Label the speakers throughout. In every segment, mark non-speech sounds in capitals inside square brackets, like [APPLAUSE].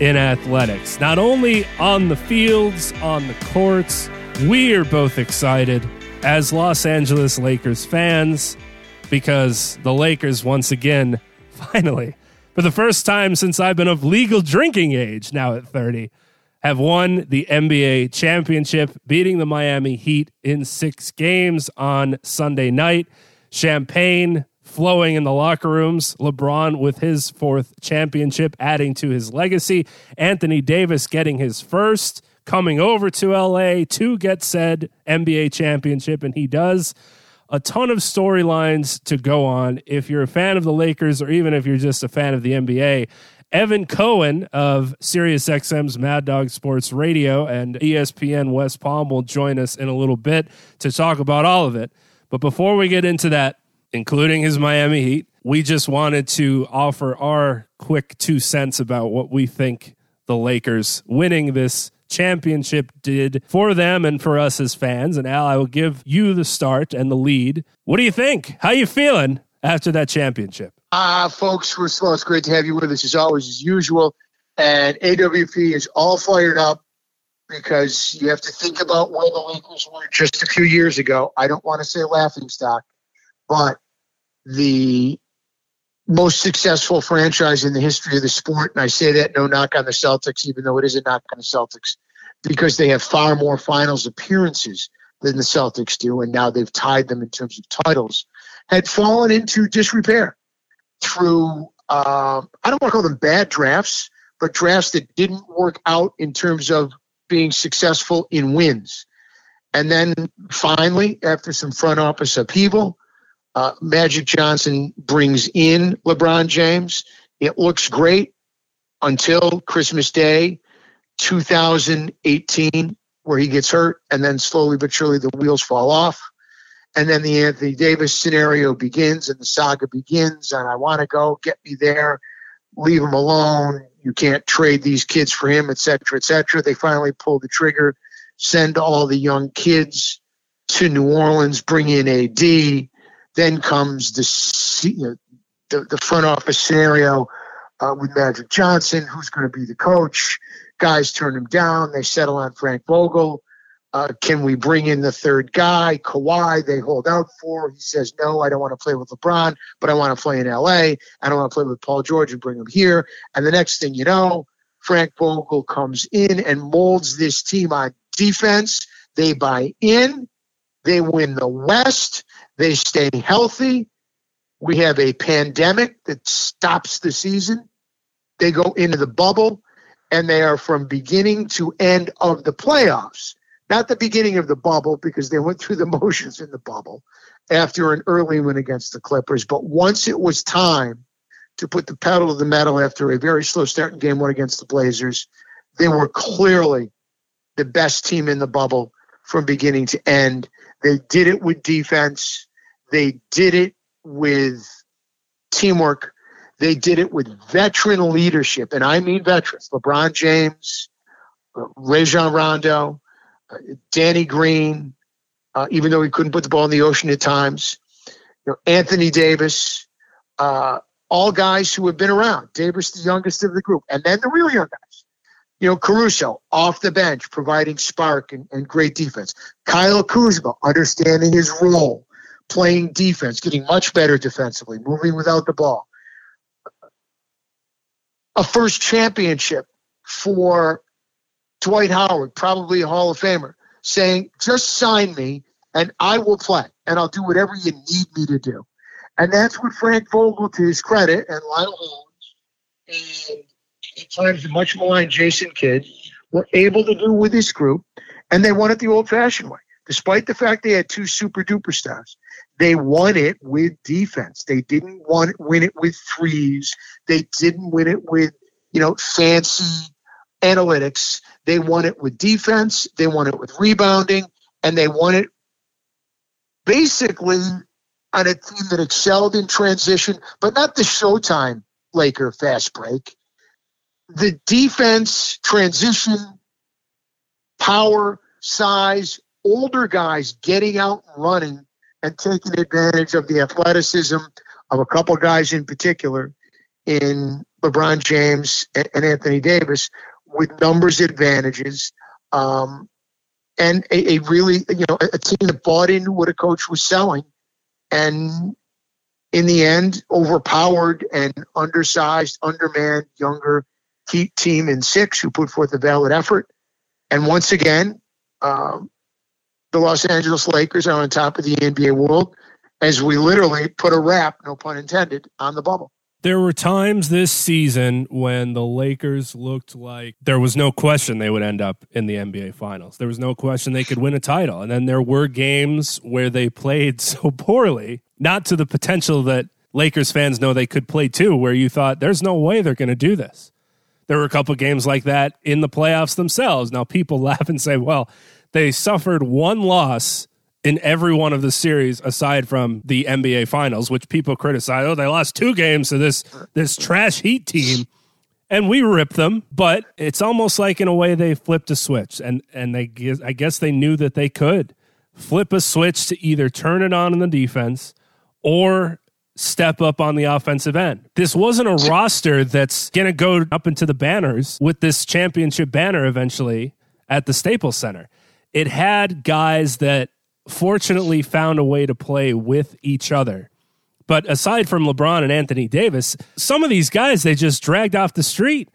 Speaker 1: in athletics. Not only on the fields, on the courts, we are both excited as Los Angeles Lakers fans because the Lakers, once again, [LAUGHS] finally, for the first time since I've been of legal drinking age, now at 30, have won the NBA championship, beating the Miami Heat in six games on Sunday night. Champagne flowing in the locker rooms. LeBron with his fourth championship, adding to his legacy. Anthony Davis getting his first, coming over to LA to get said NBA championship, and he does. A ton of storylines to go on. If you're a fan of the Lakers, or even if you're just a fan of the NBA, Evan Cohen of SiriusXM's Mad Dog Sports Radio and ESPN West Palm will join us in a little bit to talk about all of it. But before we get into that, including his Miami Heat. We just wanted to offer our quick two cents about what we think the Lakers winning this championship did for them and for us as fans. And Al, I will give you the start and the lead. What do you think? How you feeling after that championship?
Speaker 2: Ah, uh, folks, first of all, it's great to have you with us as always, as usual. And AWP is all fired up because you have to think about where the Lakers were just a few years ago. I don't want to say laughing stock, but the most successful franchise in the history of the sport. And I say that no knock on the Celtics, even though it is a knock on the Celtics, because they have far more finals appearances than the Celtics do. And now they've tied them in terms of titles, had fallen into disrepair through, uh, I don't want to call them bad drafts, but drafts that didn't work out in terms of being successful in wins. And then finally, after some front office upheaval, uh, Magic Johnson brings in LeBron James. It looks great until Christmas Day 2018, where he gets hurt, and then slowly but surely the wheels fall off. And then the Anthony Davis scenario begins and the saga begins. And I want to go, get me there, leave him alone. You can't trade these kids for him, et cetera, et cetera. They finally pull the trigger, send all the young kids to New Orleans, bring in AD then comes the, know, the, the front office scenario uh, with Magic Johnson, who's going to be the coach. Guys turn him down. They settle on Frank Vogel. Uh, can we bring in the third guy, Kawhi? They hold out for. He says, no, I don't want to play with LeBron, but I want to play in LA. I don't want to play with Paul George and bring him here. And the next thing you know, Frank Vogel comes in and molds this team on defense. They buy in. They win the West. They stay healthy. We have a pandemic that stops the season. They go into the bubble and they are from beginning to end of the playoffs. Not the beginning of the bubble because they went through the [LAUGHS] motions in the bubble after an early win against the Clippers. But once it was time to put the pedal to the metal after a very slow start in game one against the Blazers, they were clearly the best team in the bubble from beginning to end. They did it with defense. They did it with teamwork. They did it with veteran leadership, and I mean veterans. LeBron James, uh, Rajon Rondo, uh, Danny Green, uh, even though he couldn't put the ball in the ocean at times. You know, Anthony Davis, uh, all guys who have been around. Davis, the youngest of the group, and then the real young guys you know, Caruso off the bench, providing spark and, and great defense. Kyle Kuzma understanding his role, playing defense, getting much better defensively, moving without the ball. A first championship for Dwight Howard, probably a Hall of Famer, saying, just sign me and I will play. and I'll do whatever you need me to do. And that's what Frank Vogel, to his credit, and Lionel Hollins, and times the much maligned Jason Kidd, were able to do with this group. And they won it the old fashioned way. Despite the fact they had two super duper stars, they won it with defense. They didn't want win it with threes. They didn't win it with, you know, fancy analytics. They won it with defense. They won it with rebounding, and they won it basically on a team that excelled in transition, but not the Showtime Laker fast break. The defense, transition, power, size, older guys getting out and running and taking advantage of the athleticism of a couple guys in particular in LeBron James and Anthony Davis with numbers advantages. Um, and a, a, really, you know, a team that bought into what a coach was selling and in the end, overpowered and undersized, undermanned, younger team in six who put forth a valid effort. And once again, um, the Los Angeles Lakers are on top of the NBA world as we literally put a wrap, no pun intended, on the bubble.
Speaker 1: There were times this season when the Lakers looked like there was no question they would end up in the NBA Finals. There was no question they could win a title. And then there were games where they played [LAUGHS] so poorly, not to the potential that Lakers fans know they could play too, where you thought there's no way they're going to do this. There were a couple games like that in the playoffs themselves. Now people [LAUGHS] laugh and say, well, they suffered one loss in every one of the series aside from the NBA finals, which people criticize. Oh, they lost two games to this this trash heat team. And we ripped them, but it's almost like in a way they flipped a switch and and they I guess they knew that they could flip a switch to either turn it on in the defense or step up on the offensive end. This wasn't a roster that's going to go up into the banners with this championship banner eventually at the Staples Center it had guys that fortunately found a way to play with each other. But aside from LeBron and Anthony Davis, some of these guys they just dragged off the street.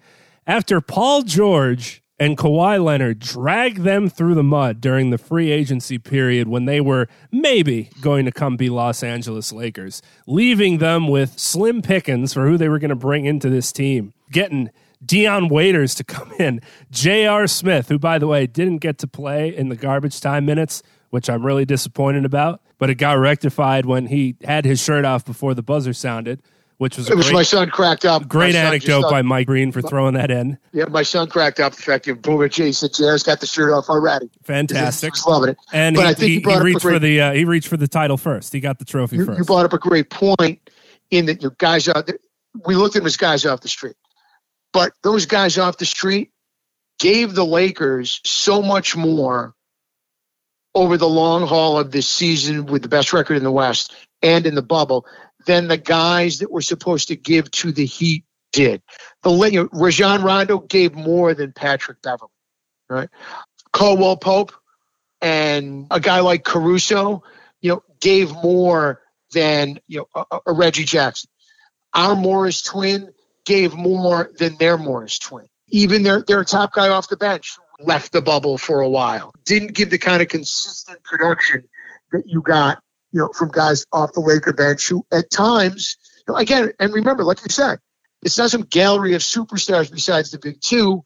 Speaker 1: After Paul George and Kawhi Leonard dragged them through the mud during the free agency period when they were maybe going to come be Los Angeles Lakers, leaving them with slim pickings for who they were going to bring into this team, getting Dion Waiters to come in, J.R. Smith, who, by the way, didn't get to play in the garbage time minutes, which I'm really disappointed about, but it got rectified when he had his shirt off before the buzzer sounded. Which was
Speaker 2: it was
Speaker 1: great,
Speaker 2: my son cracked up.
Speaker 1: Great anecdote by Mike Breen for throwing that in.
Speaker 2: Yeah, my son cracked up the fact that Boomer Jason Jair's got the shirt off already.
Speaker 1: Fantastic,
Speaker 2: He's loving it.
Speaker 1: And
Speaker 2: but
Speaker 1: he,
Speaker 2: I think
Speaker 1: he, he reached
Speaker 2: great,
Speaker 1: for the uh, he reached for the title first. He got the trophy
Speaker 2: you,
Speaker 1: first.
Speaker 2: you brought up a great point in that your guys out. We looked at them as guys off the street. But those guys off the street gave the Lakers so much more over the long haul of this season with the best record in the West and in the bubble than the guys that were supposed to give to the Heat did. The you know, Rajon Rondo gave more than Patrick Beverley, right? Caldwell Pope and a guy like Caruso, you know, gave more than you know a, a Reggie Jackson. Our Morris twin gave more than their Morris twin. Even their, their top guy off the bench left the bubble for a while. Didn't give the kind of consistent production that you got, you know, from guys off the Laker bench who at times, you know, again, and remember, like you said, it's not some gallery of superstars besides the big two,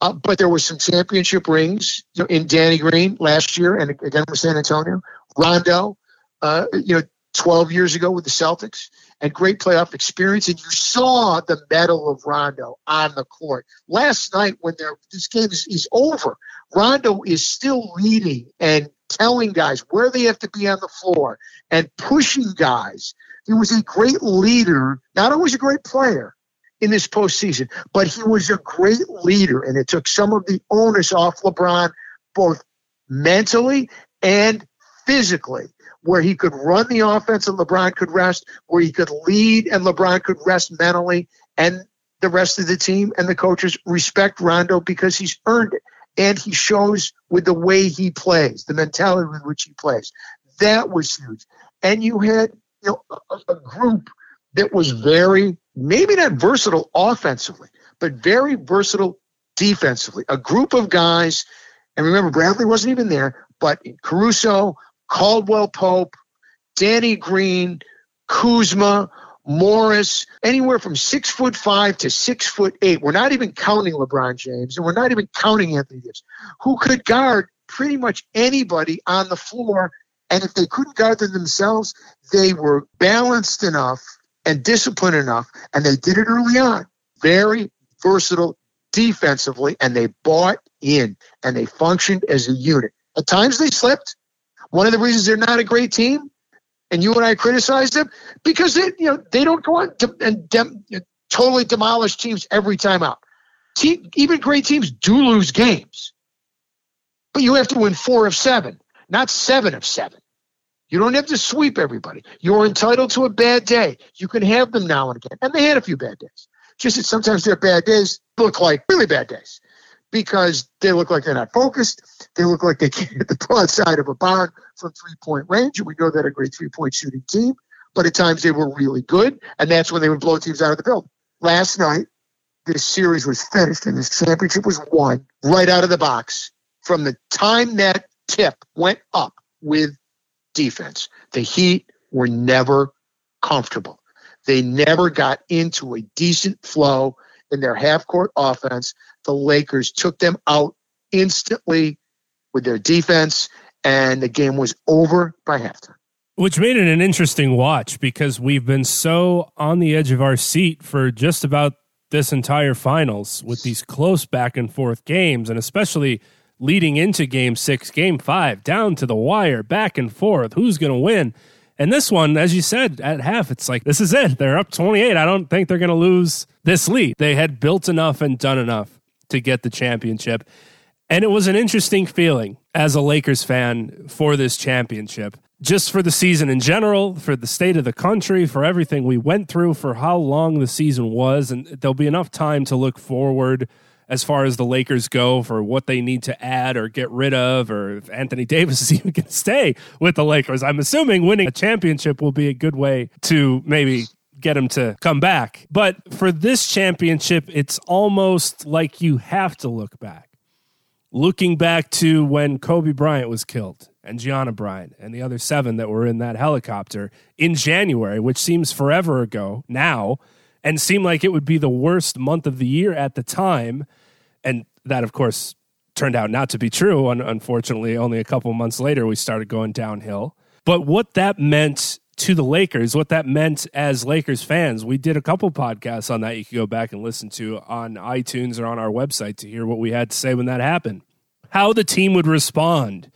Speaker 2: uh, but there were some championship rings you know, in Danny Green last year and again with San Antonio. Rondo, uh, you know, 12 years ago with the Celtics and great playoff experience. And you saw the medal of Rondo on the court. Last night, when this game is, is over, Rondo is still leading and telling guys where they have to be on the floor and pushing guys. He was a great leader, not always a great player in this postseason, but he was a great leader. And it took some of the onus off LeBron, both mentally and physically where he could run the offense and LeBron could rest, where he could lead and LeBron could rest mentally, and the rest of the team and the coaches respect Rondo because he's earned it. And he shows with the way he plays, the mentality with which he plays. That was huge. And you had you know a, a group that was very maybe not versatile offensively, but very versatile defensively. A group of guys, and remember Bradley wasn't even there, but Caruso, Caldwell Pope, Danny Green, Kuzma, Morris, anywhere from six foot five to six foot eight. We're not even counting LeBron James, and we're not even counting Anthony Davis, who could guard pretty much anybody on the floor. And if they couldn't guard them themselves, they were balanced enough and disciplined enough, and they did it early on. Very versatile defensively, and they bought in and they functioned as a unit. At times they slipped. One of the reasons they're not a great team and you and I criticize them because they, you know, they don't go on and dem, totally demolish teams every time out. Team, even great teams do lose games, but you have to win four of seven, not seven of seven. You don't have to sweep everybody. You're entitled to a bad day. You can have them now and again, and they had a few bad days. Just that sometimes their bad days look like really bad days because they look like they're not focused. They look like they can't hit the broadside of a barn from three point range. And we know they're a great three point shooting team, but at times they were really good. And that's when they would blow teams out of the building. Last night, this series was finished and this championship was won right out of the box from the time that tip went up with defense. The Heat were never comfortable. They never got into a decent flow in their half court offense. The Lakers took them out instantly with their defense, and the game was over by halftime.
Speaker 1: Which made it an interesting watch because we've been so on the edge of our seat for just about this entire finals with these close back and forth games, and especially leading into game six, game five, down to the wire, back and forth. Who's going to win? And this one, as you said, at half, it's like, this is it. They're up 28. I don't think they're going to lose this lead. They had built enough and done enough to get the championship. And it was an interesting feeling as a Lakers fan for this championship, just for the season in general, for the state of the country, for everything we went through, for how long the season was. And there'll be enough time to look forward as far as the Lakers go for what they need to add or get rid of, or if Anthony Davis [LAUGHS] is even going to stay with the Lakers. I'm assuming winning a championship will be a good way to maybe get him to come back. But for this championship, it's almost like you have to look back. Looking back to when Kobe Bryant was killed and Gianna Bryant and the other seven that were in that helicopter in January, which seems forever ago now and seemed like it would be the worst month of the year at the time. And that, of course, turned out not to be true. Unfortunately, only a couple months later, we started going downhill. But what that meant to the Lakers, what that meant as Lakers fans, we did a couple podcasts on that you can go back and listen to on iTunes or on our website to hear what we had to say when that happened. How the team would respond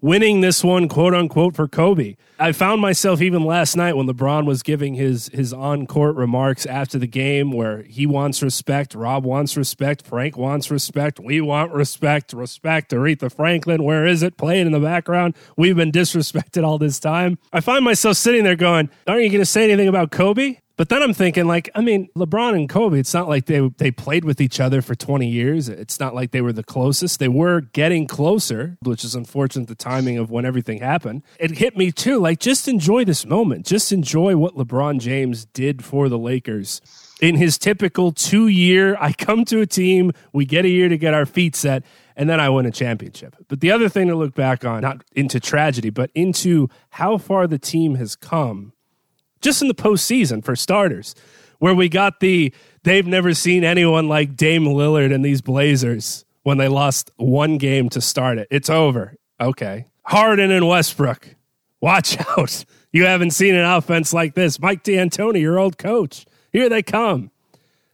Speaker 1: winning this one, quote unquote, for Kobe. I found myself even last night when LeBron was giving his his on court remarks after the game, where he wants respect, Rob wants respect, Frank wants respect, we want respect, respect. Aretha Franklin, where is it? Playing in the background. We've been disrespected all this time. I find myself sitting there going, "Aren't you going to say anything about Kobe?" But then I'm thinking, like, I mean, LeBron and Kobe, it's not like they they played with each other for 20 years. It's not like they were the closest. They were getting closer, which is unfortunate the timing of when everything happened. It hit me too. Like, just enjoy this moment. Just enjoy what LeBron James did for the Lakers. In his typical two year, I come to a team, we get a year to get our feet set, and then I win a championship. But the other thing to look back on, not into tragedy, but into how far the team has come just in the postseason for starters, where we got the they've never seen anyone like Dame Lillard and these Blazers when they lost one game to start it. It's over. Okay. Harden and Westbrook. Watch [LAUGHS] out. You haven't seen an offense like this. Mike D'Antoni, your old coach. Here they come.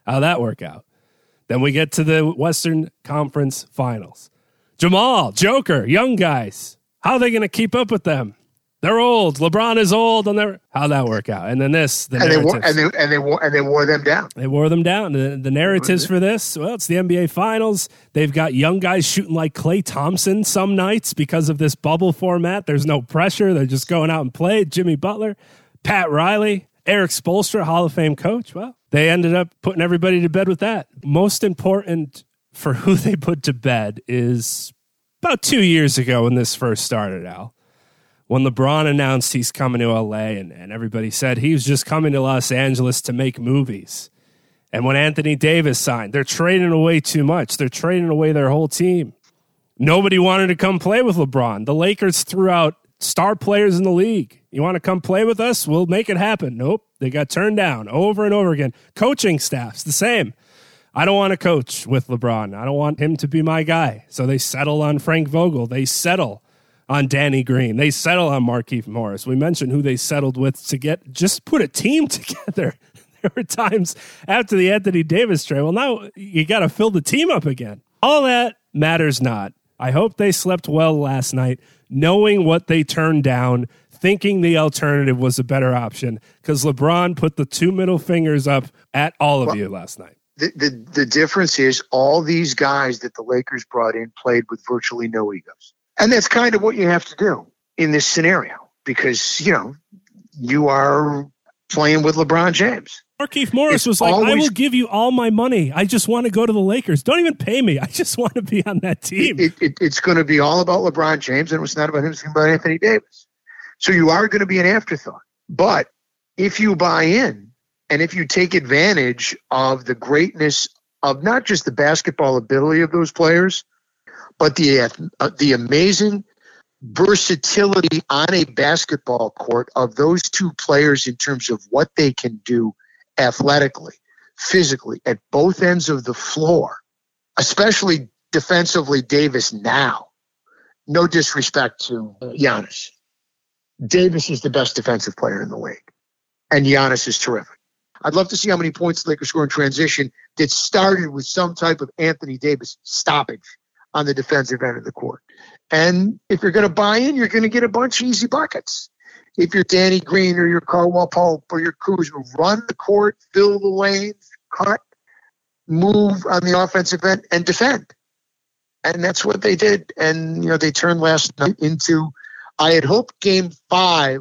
Speaker 1: How'd that work out? Then we get to the Western Conference Finals. Jamal, Joker, young guys. How are they going to keep up with them? They're old. LeBron is old, and they're how'd that work out? And then this, the
Speaker 2: and they wore, and they and they wore and they wore them down.
Speaker 1: They wore them down. The, the narratives for this, well, it's the NBA Finals. They've got young guys shooting like Klay Thompson some nights because of this bubble format. There's no pressure. They're just going out and play. Jimmy Butler, Pat Riley, Erik Spoelstra, Hall of Fame coach. Well, they ended up putting everybody to bed with that. Most important for [LAUGHS] who they put to bed is about two years ago when this first started, Al when LeBron announced he's coming to LA and, and everybody said he was just coming to Los Angeles to make movies. And when Anthony Davis signed, they're trading away too much. They're trading away their whole team. Nobody wanted to come play with LeBron. The Lakers threw out star players in the league. You want to come play with us? We'll make it happen. Nope. They got turned down over and over again. Coaching staffs, the same. I don't want to coach with LeBron. I don't want him to be my guy. So they settle on Frank Vogel. They settle on Danny Green. They settle on Markieff Morris. We mentioned who they settled with to get just put a team [LAUGHS] together. there were times after the Anthony Davis trade. Well, now you got to fill the team up again. All that matters not. I hope they slept well last night, knowing what they turned down, thinking the alternative was a better option, because LeBron put the two middle fingers up at all of well, you last night.
Speaker 2: The, the, the difference is all these guys that the Lakers brought in played with virtually no egos. And that's kind of what you have to do in this scenario because, you know, you are playing with LeBron James.
Speaker 1: Markieff Morris it's was like, always, I will give you all my money. I just want to go to the Lakers. Don't even pay me. I just want to be on that team.
Speaker 2: It, it, it's going to be all about LeBron James, and it's not about him. It's about Anthony Davis. So you are going to be an afterthought. But if you buy in and if you take advantage of the greatness of not just the basketball ability of those players, but the uh, the amazing versatility on a basketball court of those two players in terms of what they can do athletically, physically at both ends of the floor, especially defensively Davis now. No disrespect to Giannis. Davis is the best defensive player in the league, and Giannis is terrific. I'd love to see how many points the Lakers score in transition that started with some type of Anthony Davis stoppage on the defensive end of the court. And if you're going to buy in, you're going to get a bunch of easy buckets. If you're Danny Green or your Caldwell Pope or your Kuzma, run the court, fill the lanes, cut, move on the offensive end, and defend. And that's what they did. And, you know, they turned last night into, I had hoped game five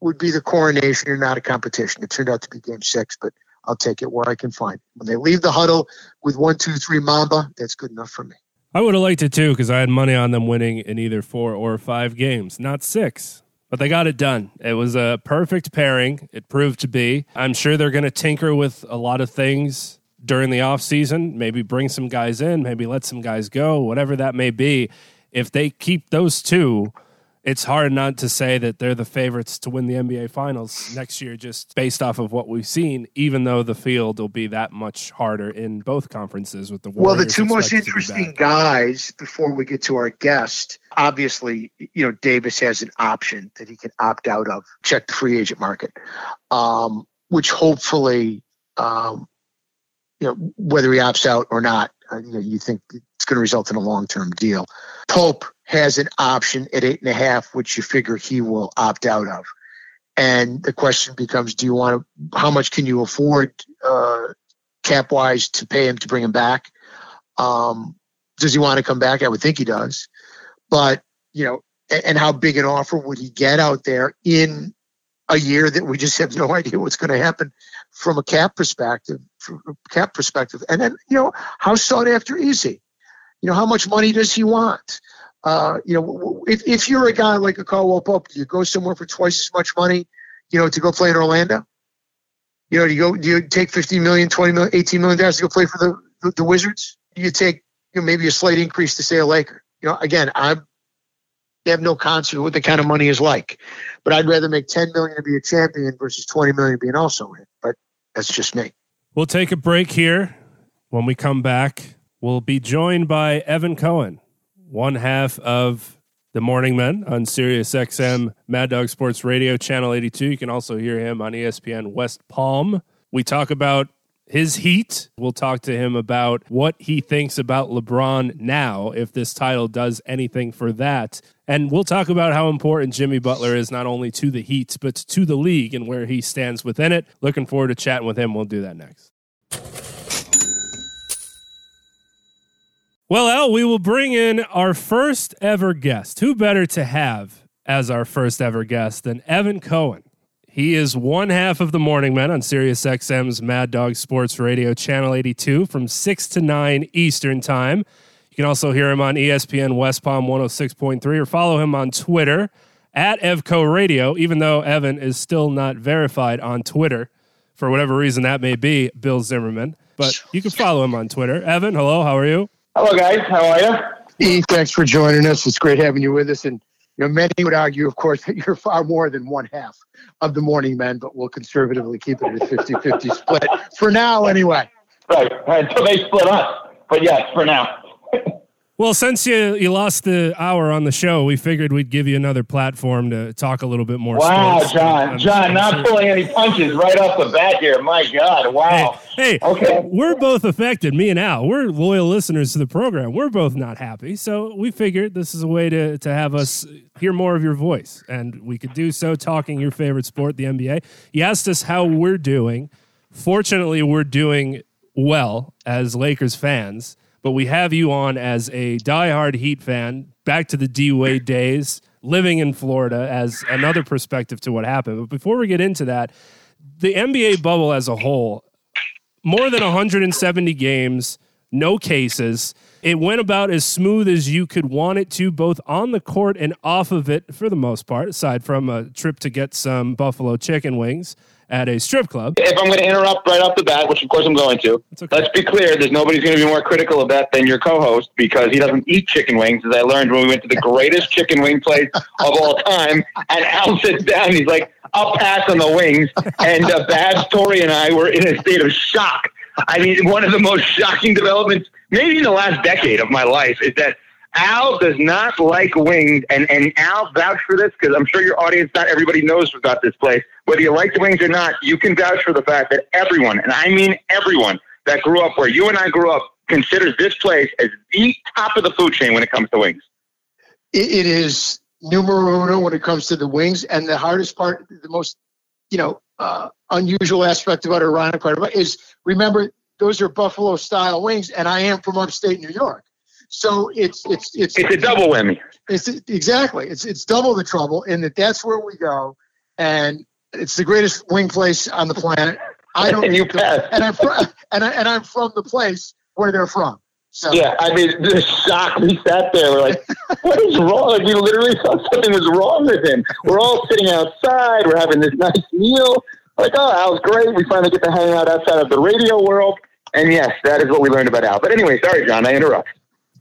Speaker 2: would be the coronation and not a competition. It turned out to be game six, but I'll take it where I can find it. When they leave the huddle with one, two, three Mamba, that's good enough for me.
Speaker 1: I would have liked it too because I had money on them winning in either four or five games, not six. But they got it done. It was a perfect pairing. It proved to be. I'm sure they're going to tinker with a lot of things during the offseason, maybe bring some guys in, maybe let some guys go, whatever that may be. If they keep those two, it's hard not to say that they're the favorites to win the NBA Finals next year, just based off of what we've seen. Even though the field will be that much harder in both conferences with the Warriors
Speaker 2: well, the two most interesting guys before we get to our guest. Obviously, you know Davis has an option that he can opt out of. Check the free agent market, um, which hopefully, um, you know, whether he opts out or not, uh, you, know, you think it's going to result in a long term deal. Pope has an option at eight and a half, which you figure he will opt out of. And the question becomes, do you want to, how much can you afford uh, cap wise to pay him to bring him back? Um, does he want to come back? I would think he does. But, you know, and, and how big an offer would he get out there in a year that we just have no [LAUGHS] idea what's going to happen from a cap perspective, from a cap perspective. And then, you know, how sought after is he? You know, how much money does he want? Uh, you know, if, if you're a guy like a Caldwell Pope, do you go somewhere for twice as much money, you know, to go play in Orlando? You know, do you go, do you take 15 million, 20 million, 18 million dollars to go play for the, the, the Wizards? Do you take, you know, maybe a slight increase to say a Laker? You know, again, I'm, they have no concept of what the kind of money is like, but I'd rather make 10 million to be a champion versus 20 million to be an also in. But that's just me.
Speaker 1: We'll take a break here. When we come back, we'll be joined by Evan Cohen one half of the Morning Men on Sirius XM Mad Dog Sports Radio, Channel 82. You can also hear him on ESPN West Palm. We talk about his heat. We'll talk to him about what he thinks about LeBron now, if this title does anything for that. And we'll talk about how important Jimmy Butler is not only to the Heat, but to the league and where he stands within it. Looking forward to chatting with him. We'll do that next. Well, Al, we will bring in our first ever guest. Who better to have as our first ever guest than Evan Cohen? He is one half of the Morning Men on Sirius XM's Mad Dog Sports Radio, Channel 82, from 6 to 9 Eastern Time. You can also hear him on ESPN West Palm 106.3 or follow him on Twitter at Evco Radio, even though Evan is still not verified on Twitter. For whatever reason that may be, Bill Zimmerman. But you can follow him on Twitter. Evan, hello, how are you?
Speaker 3: Hello, guys. How are you?
Speaker 2: E, thanks for joining us. It's great having you with us. And You know, many would argue, of course, [LAUGHS] that you're far more than one half of the morning men, but we'll conservatively keep it at a 50-50 [LAUGHS] split for now, anyway.
Speaker 3: Right, until they split up. But yes, for now. [LAUGHS]
Speaker 1: Well, since you, you lost the hour on the show, we figured we'd give you another platform to talk a little bit more.
Speaker 3: Wow,
Speaker 1: sports.
Speaker 3: John,
Speaker 1: I'm-
Speaker 3: John, not
Speaker 1: sure-
Speaker 3: pulling any punches right off the bat here. My God, wow.
Speaker 1: Hey, hey,
Speaker 3: Okay.
Speaker 1: we're both affected. Me and Al, we're loyal listeners to the program. We're both not happy, so we figured this is a way to to have us hear more of your voice, and we could do so talking your favorite sport, the NBA. You asked us how we're doing. Fortunately, we're doing well as Lakers fans, but we have you on as a diehard Heat fan, back to the D Wade [CLEARS THROAT] days, living in Florida as another perspective to what happened. But before we get into that, the NBA bubble as a whole, more than 170 games, no cases. It went about as smooth as you could want it to, both on the court and off of it, for the most part, aside from a trip to get some buffalo chicken wings at a strip club.
Speaker 3: If I'm going to interrupt right off the bat, which of course I'm going to,
Speaker 1: okay.
Speaker 3: let's be clear: there's nobody's going to be more critical of that than your co-host because he doesn't eat chicken wings, as I learned when we went to the greatest chicken wing place of all time. And Al sits down, he's like, "I'll pass on the wings." And uh, Babs, Tori, and I were in a state of shock. I mean, one of the most shocking developments, maybe in the last decade of my life, is that Al does not like wings, and and Al vouch for this because I'm sure your audience, not everybody knows about this place. Whether you like the wings or not, you can vouch for the fact that everyone, and I mean everyone, that grew up where you and I grew up considers this place as the top of the food chain when it comes to wings.
Speaker 2: it, it is numero uno when it comes to the wings. And the hardest part, the most, you know, uh, unusual aspect about it, ironic part about it is remember those are Buffalo style wings, and I am from upstate New York. So it's it's it's
Speaker 3: It's a double whammy.
Speaker 2: It's exactly. It's it's double the trouble in that that's where we go, and it's the greatest wing place on the planet. I don't
Speaker 3: And [LAUGHS] you pass.
Speaker 2: and I'm from and I and I'm from the place where they're from. So
Speaker 3: Yeah, I mean, the shock. We sat there. We're like, [LAUGHS] what is wrong? Like, we literally thought something was wrong with him. We're all sitting outside. We're having this nice meal. Like, oh, Al's great. We finally get to hang out outside of the radio world. And yes, that is what we learned about Al. But anyway, sorry, John, I interrupt.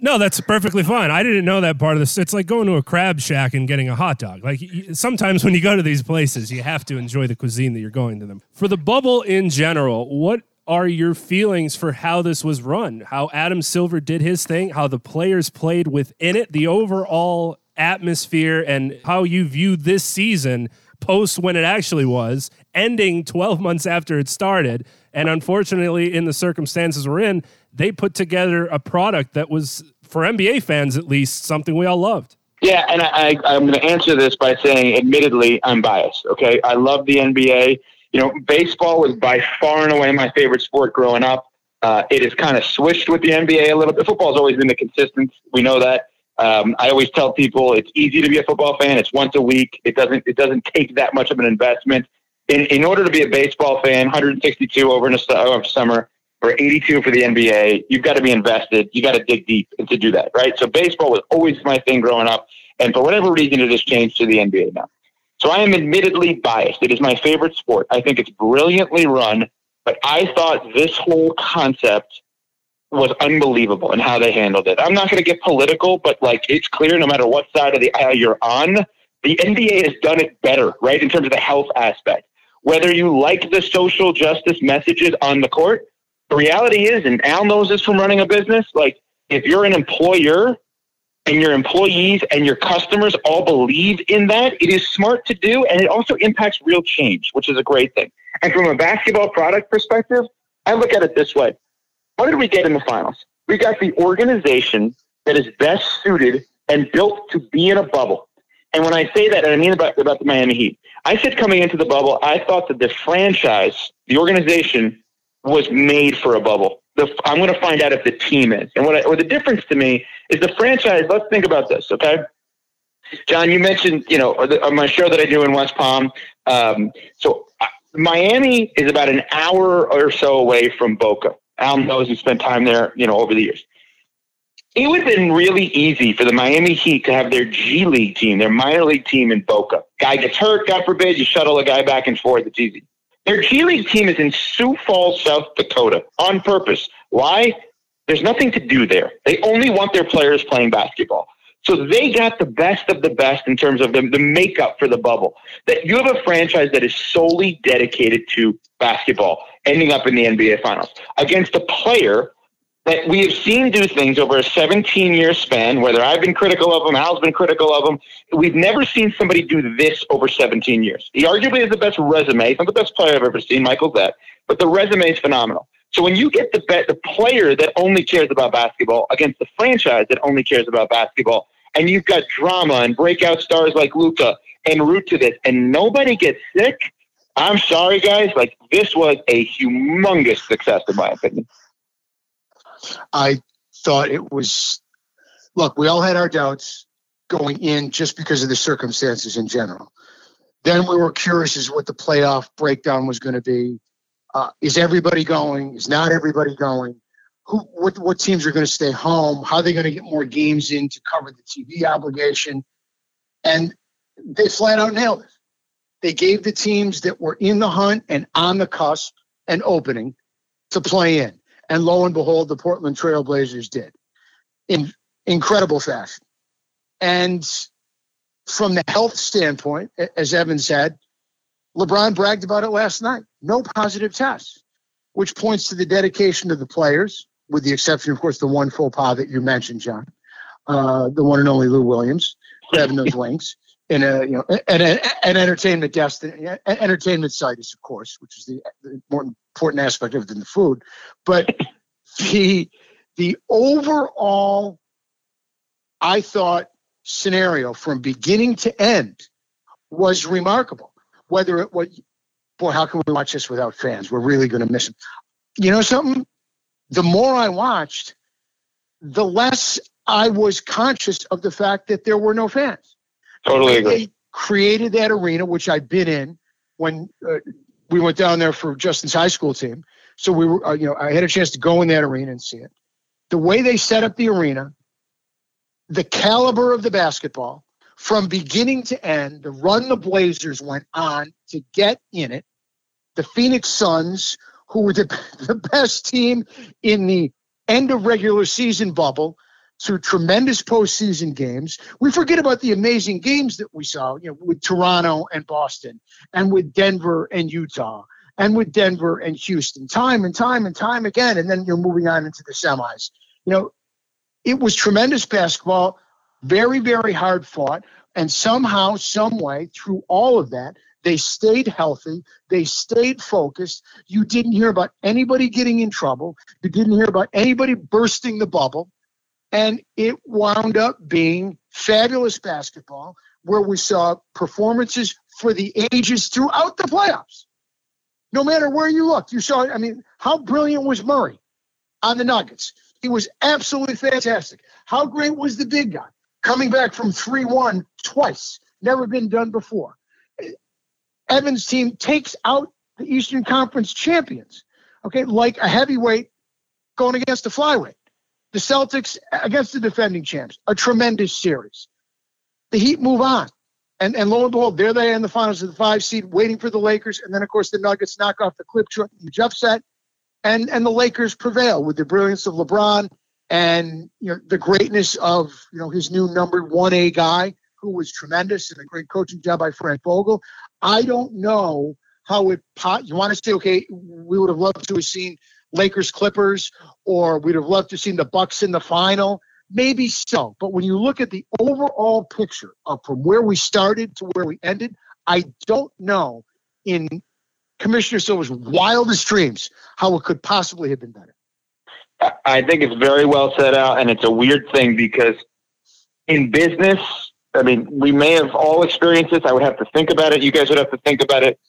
Speaker 1: No, that's perfectly fine. I didn't know that part of this. It's like going to a crab shack and getting a hot dog. Like sometimes when you go to these places, you have to enjoy the cuisine that you're going to them. For the bubble in general, what are your feelings for how this was run? How Adam Silver did his thing, how the players played within it, the overall atmosphere, and how you view this season post when it actually was, ending 12 months after it started. And unfortunately, in the circumstances we're in, they put together a product that was, for NBA fans at least, something we all loved.
Speaker 3: Yeah, and I, I, I'm going to answer this by saying, admittedly, I'm biased. Okay, I love the NBA. You know, baseball was by far and away my favorite sport growing up. Uh, it has kind of switched with the NBA a little bit. Football's always been the consistent. We know that. Um, I always tell people it's easy to be a football fan. It's once a week. It doesn't. It doesn't take that much of an investment. In in order to be a baseball fan, 162 over in a over summer or 82 for the NBA, you've got to be invested. You got to dig deep to do that, right? So baseball was always my thing growing up, and for whatever reason, it has changed to the NBA now. So I am admittedly biased. It is my favorite sport. I think it's brilliantly run, but I thought this whole concept was unbelievable and how they handled it. I'm not going to get political, but like it's clear no matter what side of the aisle you're on, the NBA has done it better, right? In terms of the health aspect. Whether you like the social justice messages on the court, the reality is, and Al knows this from running a business, like if you're an employer and your employees and your customers all believe in that, it is smart to do, and it also impacts real change, which is a great thing. And from a basketball product perspective, I look at it this way. What did we get in the finals? We got the organization that is best suited and built to be in a bubble. And when I say that, and I mean about, about the Miami Heat, I said coming into the bubble, I thought that the franchise, the organization, was made for a bubble. The, I'm going to find out if the team is. And what, I, what the difference to me is the franchise. Let's think about this, okay? John, you mentioned, you know, on my show that I do in West Palm. Um, so uh, Miami is about an hour or so away from Boca. Al knows he spent time there, you know, over the years. It would have been really easy for the Miami Heat to have their G League team, their minor league team in Boca. Guy gets hurt, God forbid, you shuttle a guy back and forth. It's easy. Their G League team is in Sioux Falls, South Dakota, on purpose. Why? There's nothing to do there. They only want their players playing basketball. So they got the best of the best in terms of the, the makeup for the bubble. That you have a franchise that is solely dedicated to basketball, ending up in the NBA Finals against a player that we have seen do things over a 17 year span, whether I've been critical of him, Al's been critical of him. We've never seen somebody do this over 17 years. He arguably has the best resume. He's not the best player I've ever seen, Michael that, but the resume is phenomenal. So when you get the the player that only cares about basketball against the franchise that only cares about basketball, and you've got drama and breakout stars like Luka and root to this, and nobody gets sick. I'm sorry, guys. Like this was a humongous success, in my opinion.
Speaker 2: I thought it was. Look, we all had our doubts going in just because of the circumstances in general. Then we were curious as what the playoff breakdown was going to be. Uh, is everybody going? Is not everybody going? Who, what, what teams are going to stay home? How are they going to get more games in to cover the TV obligation? And they flat out nailed it. They gave the teams that were in the hunt and on the cusp and opening to play in. And lo and behold, the Portland Trailblazers did in incredible fashion. And from the health standpoint, as Evan said, LeBron bragged about it last night. No positive tests, which points to the dedication of the players, with the exception, of course, the one full pas that you mentioned, John, uh, the one and only Lou Williams, grabbing those [LAUGHS] links in a you know an, an entertainment destiny, entertainment site is of course, which is the, the more important aspect of it than the food, but [LAUGHS] the the overall, I thought scenario from beginning to end was remarkable. Whether it was, boy, how can we watch this without fans? We're really going to miss them. You know something? The more I watched, the less I was conscious of the fact that there were no fans.
Speaker 3: Totally agree.
Speaker 2: They created that arena, which I've been in when uh, we went down there for Justin's high school team. So we were, uh, you know, I had a chance to go in that arena and see it. The way they set up the arena, the caliber of the basketball, from beginning to end, the run the Blazers went on to get in it. The Phoenix Suns, who were the, [LAUGHS] the best team in the end of regular season bubble, through tremendous postseason games. We forget about the amazing games that we saw, you know, with Toronto and Boston, and with Denver and Utah, and with Denver and Houston, time and time and time again. And then you're moving on into the semis. You know, it was tremendous basketball, very, very hard fought. And somehow, some way, through all of that, they stayed healthy. They stayed focused. You didn't hear about anybody getting in trouble. You didn't hear about anybody bursting the bubble. And it wound up being fabulous basketball where we saw performances for the ages throughout the playoffs. No matter where you looked, you saw, I mean, how brilliant was Murray on the Nuggets? He was absolutely fantastic. How great was the big guy coming back from 3 1 twice? Never been done before. Evans' team takes out the Eastern Conference champions, okay, like a heavyweight going against a flyweight. The Celtics against the defending champs, a tremendous series. The Heat move on. And, and lo and behold, there they are in the finals of the five seed, waiting for the Lakers. And then, of course, the Nuggets knock off the clip huge upset. And, and the Lakers prevail with the brilliance of LeBron and you know the greatness of you know his new number one A guy who was tremendous and a great coaching job by Frank Vogel. I don't know how it pot. You want to say okay, we would have loved to have seen Lakers Clippers, or we'd have loved to have seen the Bucks in the final. Maybe so, but when you look at the overall picture of from where we started to where we ended, I don't know in Commissioner Silver's wildest dreams how it could possibly have been better.
Speaker 3: I think it's very well set out, and it's a weird thing because in business, I mean, we may have all experienced this. I would have to think about it. You guys would have to think about it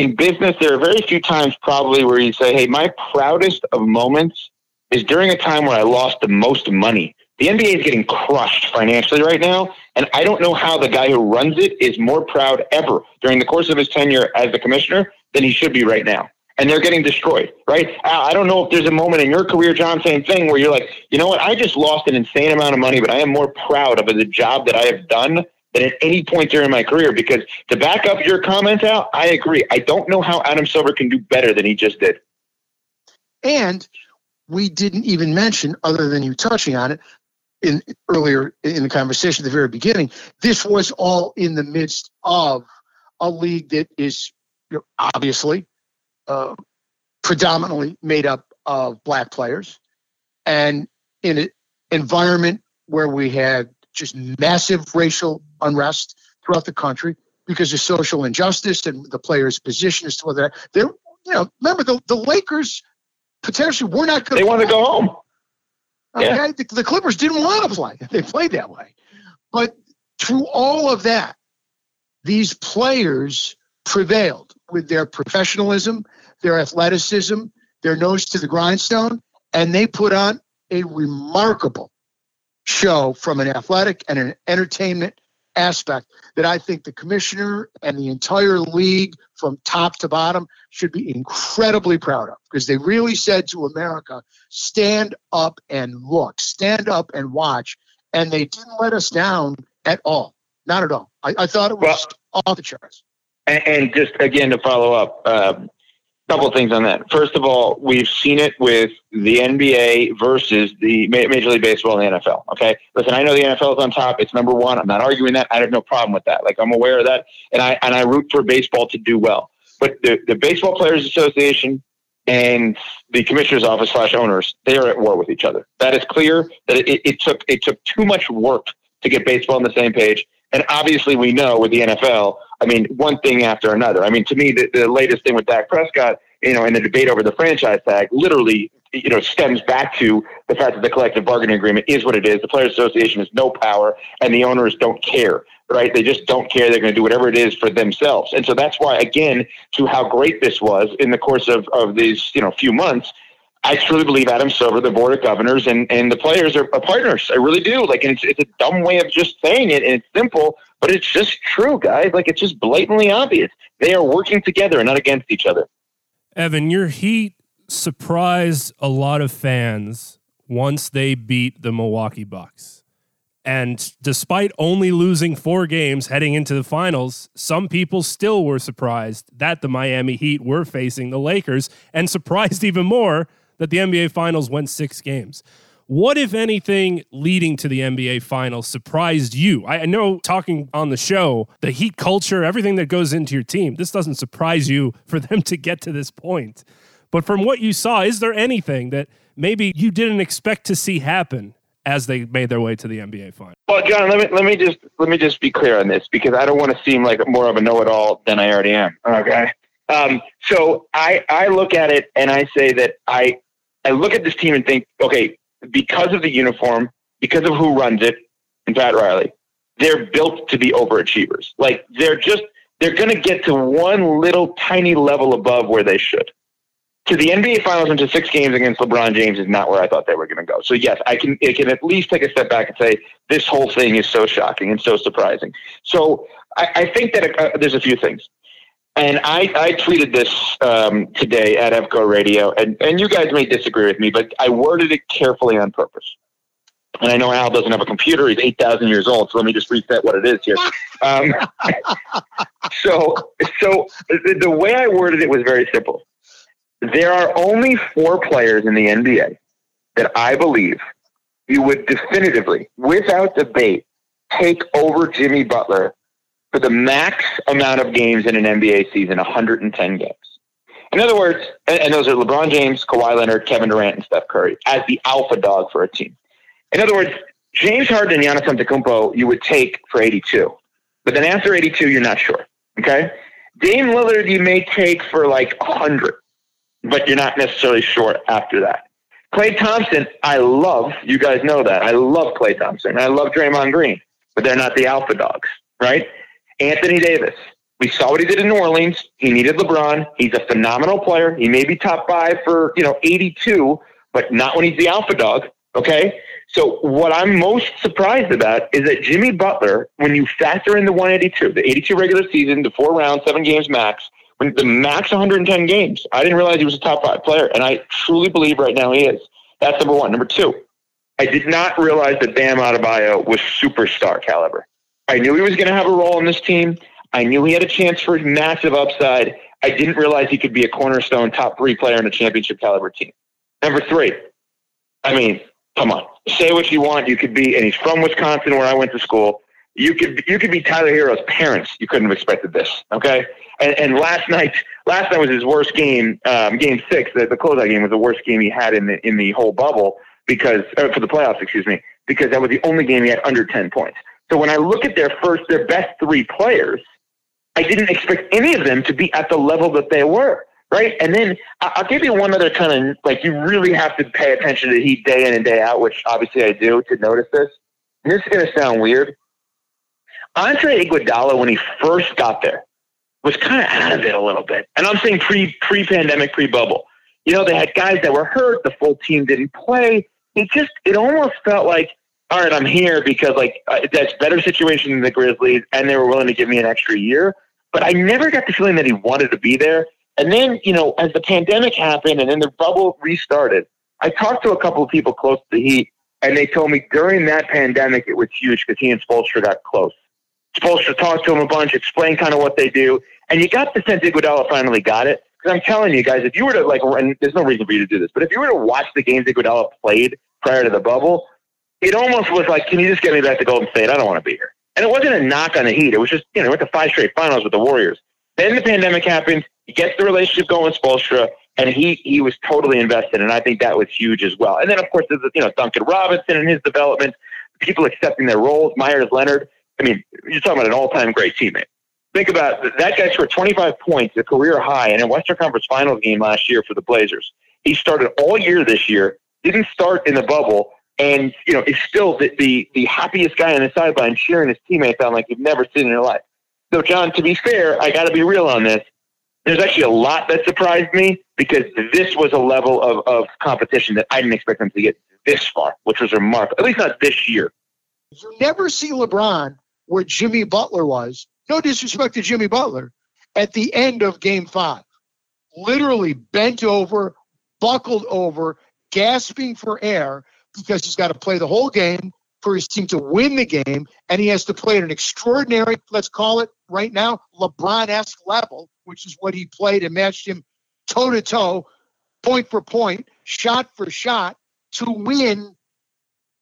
Speaker 3: in business, there are very few times probably where you say, hey, my proudest of moments is during a time where I lost the most money. The NBA is getting crushed financially right now, and I don't know how the guy who runs it is more proud ever during the course of his tenure as the commissioner than he should be right now. And they're getting destroyed, right? I don't know if there's a moment in your career, John, same thing, where you're like, you know what? I just lost an insane amount of money, but I am more proud of the job that I have done than at any point during my career. Because to back up your comment out, I agree. I don't know how Adam Silver can do better than he just did.
Speaker 2: And we didn't even mention, other than you touching on it, in earlier in the conversation at the very beginning, this was all in the midst of a league that is you know, obviously uh, predominantly made up of black players, and in an environment where we had just massive racial unrest throughout the country because of social injustice and the players' position as to whether they're, you know, remember the, the Lakers potentially were not
Speaker 3: going. They want to go home.
Speaker 2: Okay, yeah. the, the Clippers didn't want to play. [LAUGHS] They played that way, but through all of that, these players prevailed with their professionalism, their athleticism, their nose to the grindstone, and they put on a remarkable show from an athletic and an entertainment aspect that I think the commissioner and the entire league from top to bottom should be incredibly proud of because they really said to America, stand up and look, stand up and watch. And they didn't let us down at all. Not at all. I, I thought it was well, off the charts.
Speaker 3: And, and, just again to follow up, um, couple things on that. First of all, we've seen it with the NBA versus the Major League Baseball and the NFL. Okay, listen, I know the NFL is on top; it's number one. I'm not arguing that. I have no problem with that. Like I'm aware of that, and I and I root for baseball to do well. But the the Baseball Players Association and the commissioner's office slash owners they are at war with each other. That is clear. That it, it took it took too much work to get baseball on the same page. And obviously, we know with the NFL, I mean, one thing after another. I mean, to me, the, the latest thing with Dak Prescott, you know, in the debate over the franchise tag, literally, you know, stems back to the fact that the collective bargaining agreement is what it is. The Players Association has no power, and the owners don't care, right? They just don't care. They're going to do whatever it is for themselves. And so that's why, again, to how great this was in the course of, of these, you know, few months, I truly believe Adam Silver, the board of governors, and, and the players are, are partners. I really do. Like, it's, it's a dumb way of just saying it, and it's simple, but it's just true, guys. Like, it's just blatantly obvious. They are working together and not against each other.
Speaker 1: Evan, your Heat surprised a lot of fans once they beat the Milwaukee Bucks. And despite only losing four games heading into the finals, some people still were surprised that the Miami Heat were facing the Lakers, and surprised even more that the NBA Finals went six games. What, if anything, leading to the NBA Finals surprised you? I know talking on the show, the Heat culture, everything that goes into your team, this doesn't surprise you [LAUGHS] for them to get to this point. But from what you saw, is there anything that maybe you didn't expect to see happen as they made their way to the NBA Finals?
Speaker 3: Well, John, let me let me just let me just be clear on this because I don't want to seem like more of a know-it-all than I already am. Okay. Um, so I I look at it and I say that I I look at this team and think, okay, because of the uniform, because of who runs it, and Pat Riley, they're built to be overachievers. Like they're just they're going to get to one little tiny level above where they should. To the NBA Finals and to six games against LeBron James is not where I thought they were going to go. So yes, I can I can at least take a step back and say this whole thing is so shocking and so surprising. So I, I think that uh, there's a few things. And I, I tweeted this um, today at EVCO Radio, and, and you guys may disagree with me, but I worded it carefully on purpose. And I know Al doesn't have a computer; he's eight thousand years old. So let me just reset what it is here. Um, [LAUGHS] so, so the, the way I worded it was very simple. There are only four players in the NBA that I believe you would definitively, without debate, take over Jimmy Butler for the max amount of games in an NBA season, 110 games. In other words, and, those are LeBron James, Kawhi Leonard, Kevin Durant, and Steph Curry as the alpha dog for a team. In other words, James Harden and Giannis Antetokounmpo you would take for 82, but then after 82, you're not sure. Okay, Dame Lillard you may take for like 100, but you're not necessarily sure after that. Klay Thompson, I love. You guys know that. I love Klay Thompson. I love Draymond Green, but they're not the alpha dogs, right? Anthony Davis. We saw what he did in New Orleans. He needed LeBron. He's a phenomenal player. He may be top five for, you know, 82, but not when he's the alpha dog. Okay. So what I'm most surprised about is that Jimmy Butler, when you factor in the 182, the 82 regular season, the four rounds, seven games max, when the max 110 games, I didn't realize he was a top five player. And I truly believe right now he is. That's number one. Number two, I did not realize that Bam Adebayo was superstar caliber. I knew he was going to have a role in this team. I knew he had a chance for massive upside. I didn't realize he could be a cornerstone top three player in a championship caliber team. Number three, I mean, come on. say what you want. You could be, and he's from Wisconsin, where I went to school. You could you could be Tyler Herro's parents. You couldn't have expected this. Okay, and, and last night last night was his worst game. Um, game six, the, the closeout game was the worst game he had in the in the whole bubble because uh, for the playoffs, excuse me, because that was the only game he had under ten points. So when I look at their first, their best three players, I didn't expect any of them to be at the level that they were right? And then I'll give you one other kind of like you really have to pay attention to Heat day in and day out, which obviously I do to notice this. And this is going to sound weird. Andre Iguodala, when he first got there, was kind of out of it a little bit, and I'm saying pre pre pandemic, pre bubble. You know, they had guys that were hurt. The full team didn't play. It just it almost felt like, all right, I'm here because like uh, that's better situation than the Grizzlies, and they were willing to give me an extra year. But I never got the feeling that he wanted to be there. And then, you know, as the pandemic happened and then the bubble restarted, I talked to a couple of people close to the Heat, and they told me during that pandemic it was huge because he and Spoelstra got close. Spoelstra talked to him a bunch, explained kind of what they do, and you got the sense Iguodala finally got it. Because I'm telling you guys, if you were to like, and there's no reason for you to do this, but if you were to watch the games Iguodala played prior to the bubble, it almost was like, can you just get me back to Golden State? I don't want to be here. And it wasn't a knock on the Heat. It was just, you know, went to five straight finals with the Warriors. Then the pandemic happened. He gets the relationship going with Spoelstra, and he he was totally invested, and I think that was huge as well. And then of course there's you know Duncan Robinson and his development, people accepting their roles, Meyers Leonard. I mean, you're talking about an all-time great teammate. Think about that guy scored 25 points, a career high, in a Western Conference Finals game last year for the Blazers. He started all year this year, didn't start in the bubble, and you know is still the the, the happiest guy on the sideline cheering his teammates on like you've never seen in your life. So, John, to be fair, I got to be real on this. There's actually a lot that surprised me because this was a level of, of competition that I didn't expect them to get this far, which was remarkable. At least not this year.
Speaker 2: You never see LeBron where Jimmy Butler was. No disrespect to Jimmy Butler at the end of game five. Literally bent over, buckled over, gasping for air because he's got to play the whole game for his team to win the game, and he has to play at an extraordinary, let's call it right now, LeBron esque level, which is what he played and matched him toe to toe, point for point, shot for shot to win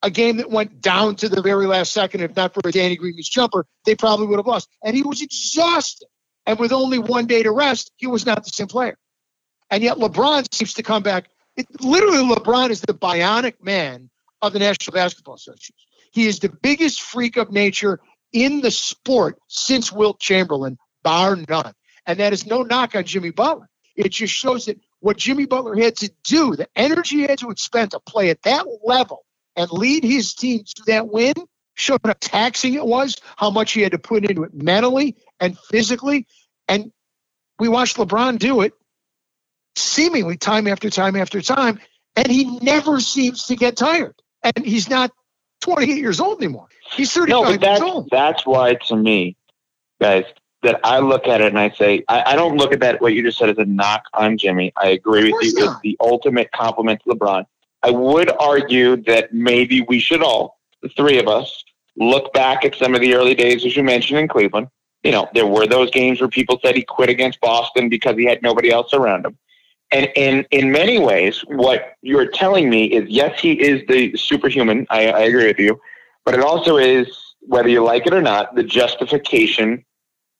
Speaker 2: a game that went down to the very last second. If not for Danny Green's jumper, they probably would have lost. And he was exhausted. And with only one day to rest, he was not the same player. And yet LeBron seems to come back. It, literally, LeBron is the bionic man of the National Basketball Association. He is the biggest freak of nature in the sport since Wilt Chamberlain, bar none. And that is no knock on Jimmy Butler. It just shows that what Jimmy Butler had to do, the energy he had to expend to play at that level and lead his team to that win, showed how taxing it was, how much he had to put into it mentally and physically. And we watched LeBron do it seemingly time after time after time, and he never seems to get tired. And he's not 28 years old anymore. He's 35 no, but
Speaker 3: that's,
Speaker 2: years old.
Speaker 3: That's why, to me, guys, that I look at it and I say, I, I, don't look at that, what you just said, as a knock on Jimmy. I agree with you. Not. It's the ultimate compliment to LeBron. I would argue that maybe we should all, the three of us, look back at some of the early days, as you mentioned, in Cleveland. You know, there were those games where people said he quit against Boston because he had nobody else around him. And in, in many ways, what you're telling me is yes, he is the superhuman. I, I agree with you. But it also is, whether you like it or not, the justification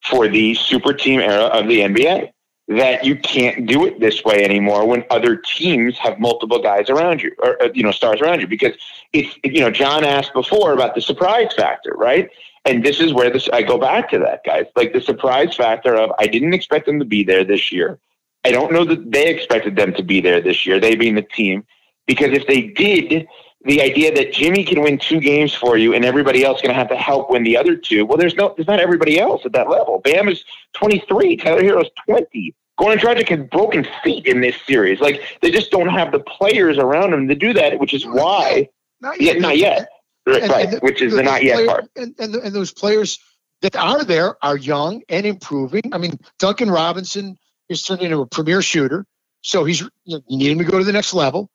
Speaker 3: for the super team era of the NBA. That you can't do it this way anymore when other teams have multiple guys around you or, you know, stars around you. Because it's, you know, John asked before about the surprise factor, right? And this is where this, I go back to that, guys. Like the surprise factor of, I didn't expect them to be there this year. I don't know that they expected them to be there this year, they being the team, because if they did, the idea that Jimmy can win two games for you and everybody else going to have to help win the other two. Well, there's no, there's not everybody else at that level. Bam is 23, Tyler Herro's 20. Goran Dragic has broken feet in this series. Like they just don't have the players around them to do that, which is why. Not yet. Yeah, not yet. Right, and, right. And the, which is the, the not yet part.
Speaker 2: And, and, the, and those players that are there are young and improving. I mean, Duncan Robinson is turned into a premier shooter. So he's you, know, you need him to go to the next level.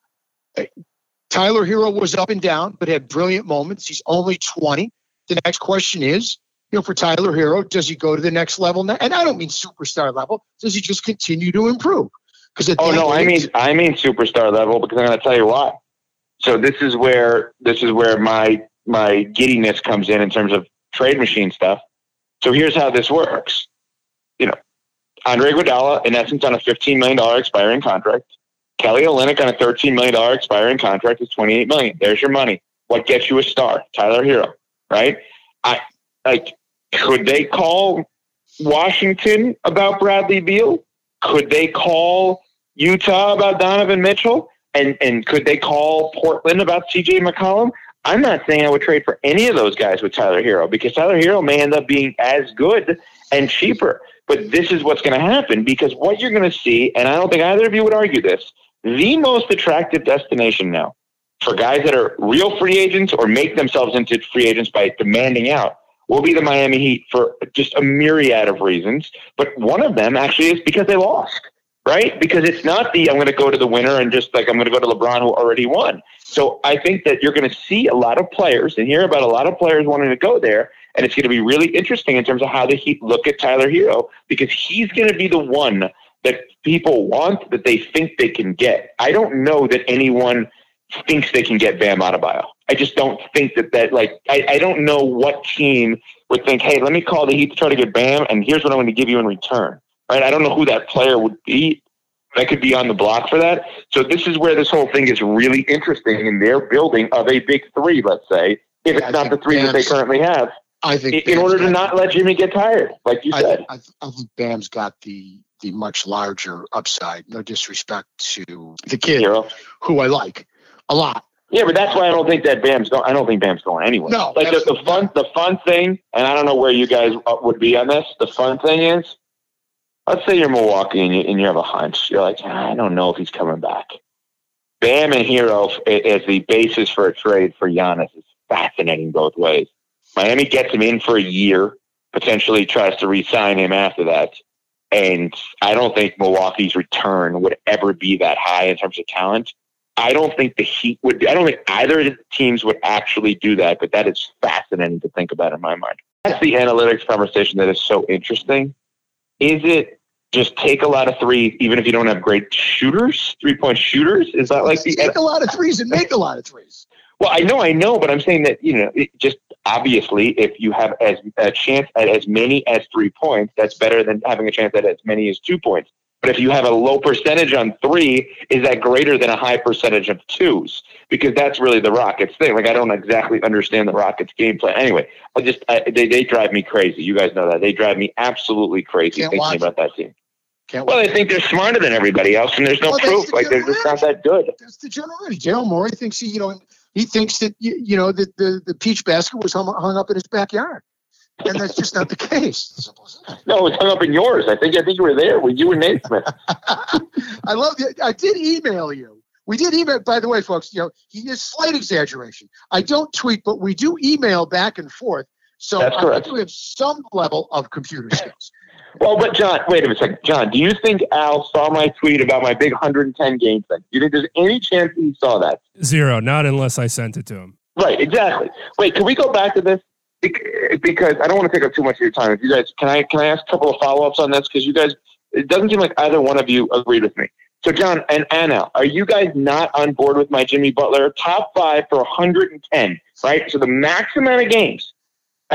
Speaker 2: Uh, Tyler Herro was up and down, but had brilliant moments. He's only 20. The next question is, you know, for Tyler Herro, does he go to the next level? Now? And I don't mean superstar level. Does he just continue to improve?
Speaker 3: Because oh no, I mean I mean superstar level because I'm going to tell you why. So this is where this is where my my giddiness comes in in terms of trade machine stuff. So here's how this works. You know, Andre Iguodala, in essence, on a $15 million expiring contract. Kelly Olynyk on a $13 million expiring contract is 28 million. There's your money. What gets you a star? Tyler Herro, right? I like. Could they call Washington about Bradley Beal? Could they call Utah about Donovan Mitchell? And and could they call Portland about CJ McCollum? I'm not saying I would trade for any of those guys with Tyler Herro because Tyler Herro may end up being as good and cheaper. But this is what's going to happen because what you're going to see, and I don't think either of you would argue this, the most attractive destination now for guys that are real free agents or make themselves into free agents by demanding out will be the Miami Heat for just a myriad of reasons. But one of them actually is because they lost, right? Because it's not the I'm going to go to the winner and just like I'm going to go to LeBron who already won. So I think that you're going to see a lot of players and hear about a lot of players wanting to go there. And it's going to be really interesting in terms of how the Heat look at Tyler Herro because he's going to be the one that people want that they think they can get. I don't know that anyone thinks they can get Bam Adebayo. I just don't think that that like I, I don't know what team would think, hey, let me call the Heat to try to get Bam, and here's what I'm going to give you in return. Right? I don't know who that player would be that could be on the block for that. So this is where this whole thing is really interesting in their building of a big three, let's say, if it's not the three that they currently have.
Speaker 2: I think
Speaker 3: in, in order to not let Jimmy get tired, like you said.
Speaker 2: I, I, I think Bam's got the the much larger upside. No disrespect to the kid Herro. who I like a lot.
Speaker 3: Yeah, but that's why I don't think that Bam's going. I don't think Bam's going anywhere.
Speaker 2: No,
Speaker 3: like the, the fun, the fun thing, and I don't know where you guys uh, would be on this. The fun thing is, let's say you're Milwaukee and you, and you have a hunch. You're like, I don't know if he's coming back. Bam and Herro as the basis for a trade for Giannis is fascinating both ways. Miami gets him in for a year, potentially tries to re-sign him after that. And I don't think Milwaukee's return would ever be that high in terms of talent. I don't think the Heat would. I don't think either of the teams would actually do that. But that is fascinating to think about in my mind. That's the analytics conversation that is so interesting. Is it just take a lot of threes, even if you don't have great shooters, three point shooters? Is that like the
Speaker 2: take a lot of threes and make a lot of threes?
Speaker 3: Well, I know, I know, but I'm saying that you know, just obviously, if you have as a chance at as many as three points, that's better than having a chance at as many as two points. But if you have a low percentage on three, is that greater than a high percentage of twos? Because that's really the Rockets thing. Like I don't exactly understand the Rockets game plan. Anyway, I just I, they they drive me crazy. You guys know that they drive me absolutely crazy Can't thinking about that team. Can't well, I think they're smarter than everybody else, and there's no well, proof. The like they're just not that good.
Speaker 2: That's the general Daryl Morey thinks he, you know, he thinks that you, you know that the, the peach basket was hung, hung up in his backyard and that's just not the case. [LAUGHS]
Speaker 3: No, it was hung up in yours. I think I think you were there with you and Naismith. [LAUGHS]
Speaker 2: I love you. I did email you. We did email. By the way, folks, you know he is slight exaggeration. I don't tweet, but we do email back and forth. So
Speaker 3: That's correct.
Speaker 2: I do have some level of computer skills.
Speaker 3: Well, but John, wait a second. John, do you think Al saw my tweet about my big 110 game thing? Do you think there's any chance he saw that?
Speaker 1: Zero. Not unless I sent it to him.
Speaker 3: Right, exactly. Wait, can we go back to this? because I don't want to take up too much of your time. If you guys, can I can I ask a couple of follow ups on this? Because you guys, it doesn't seem like either one of you agreed with me. So, John and Anna, are you guys not on board with my Jimmy Butler top five for 110? Right. So the max amount of games.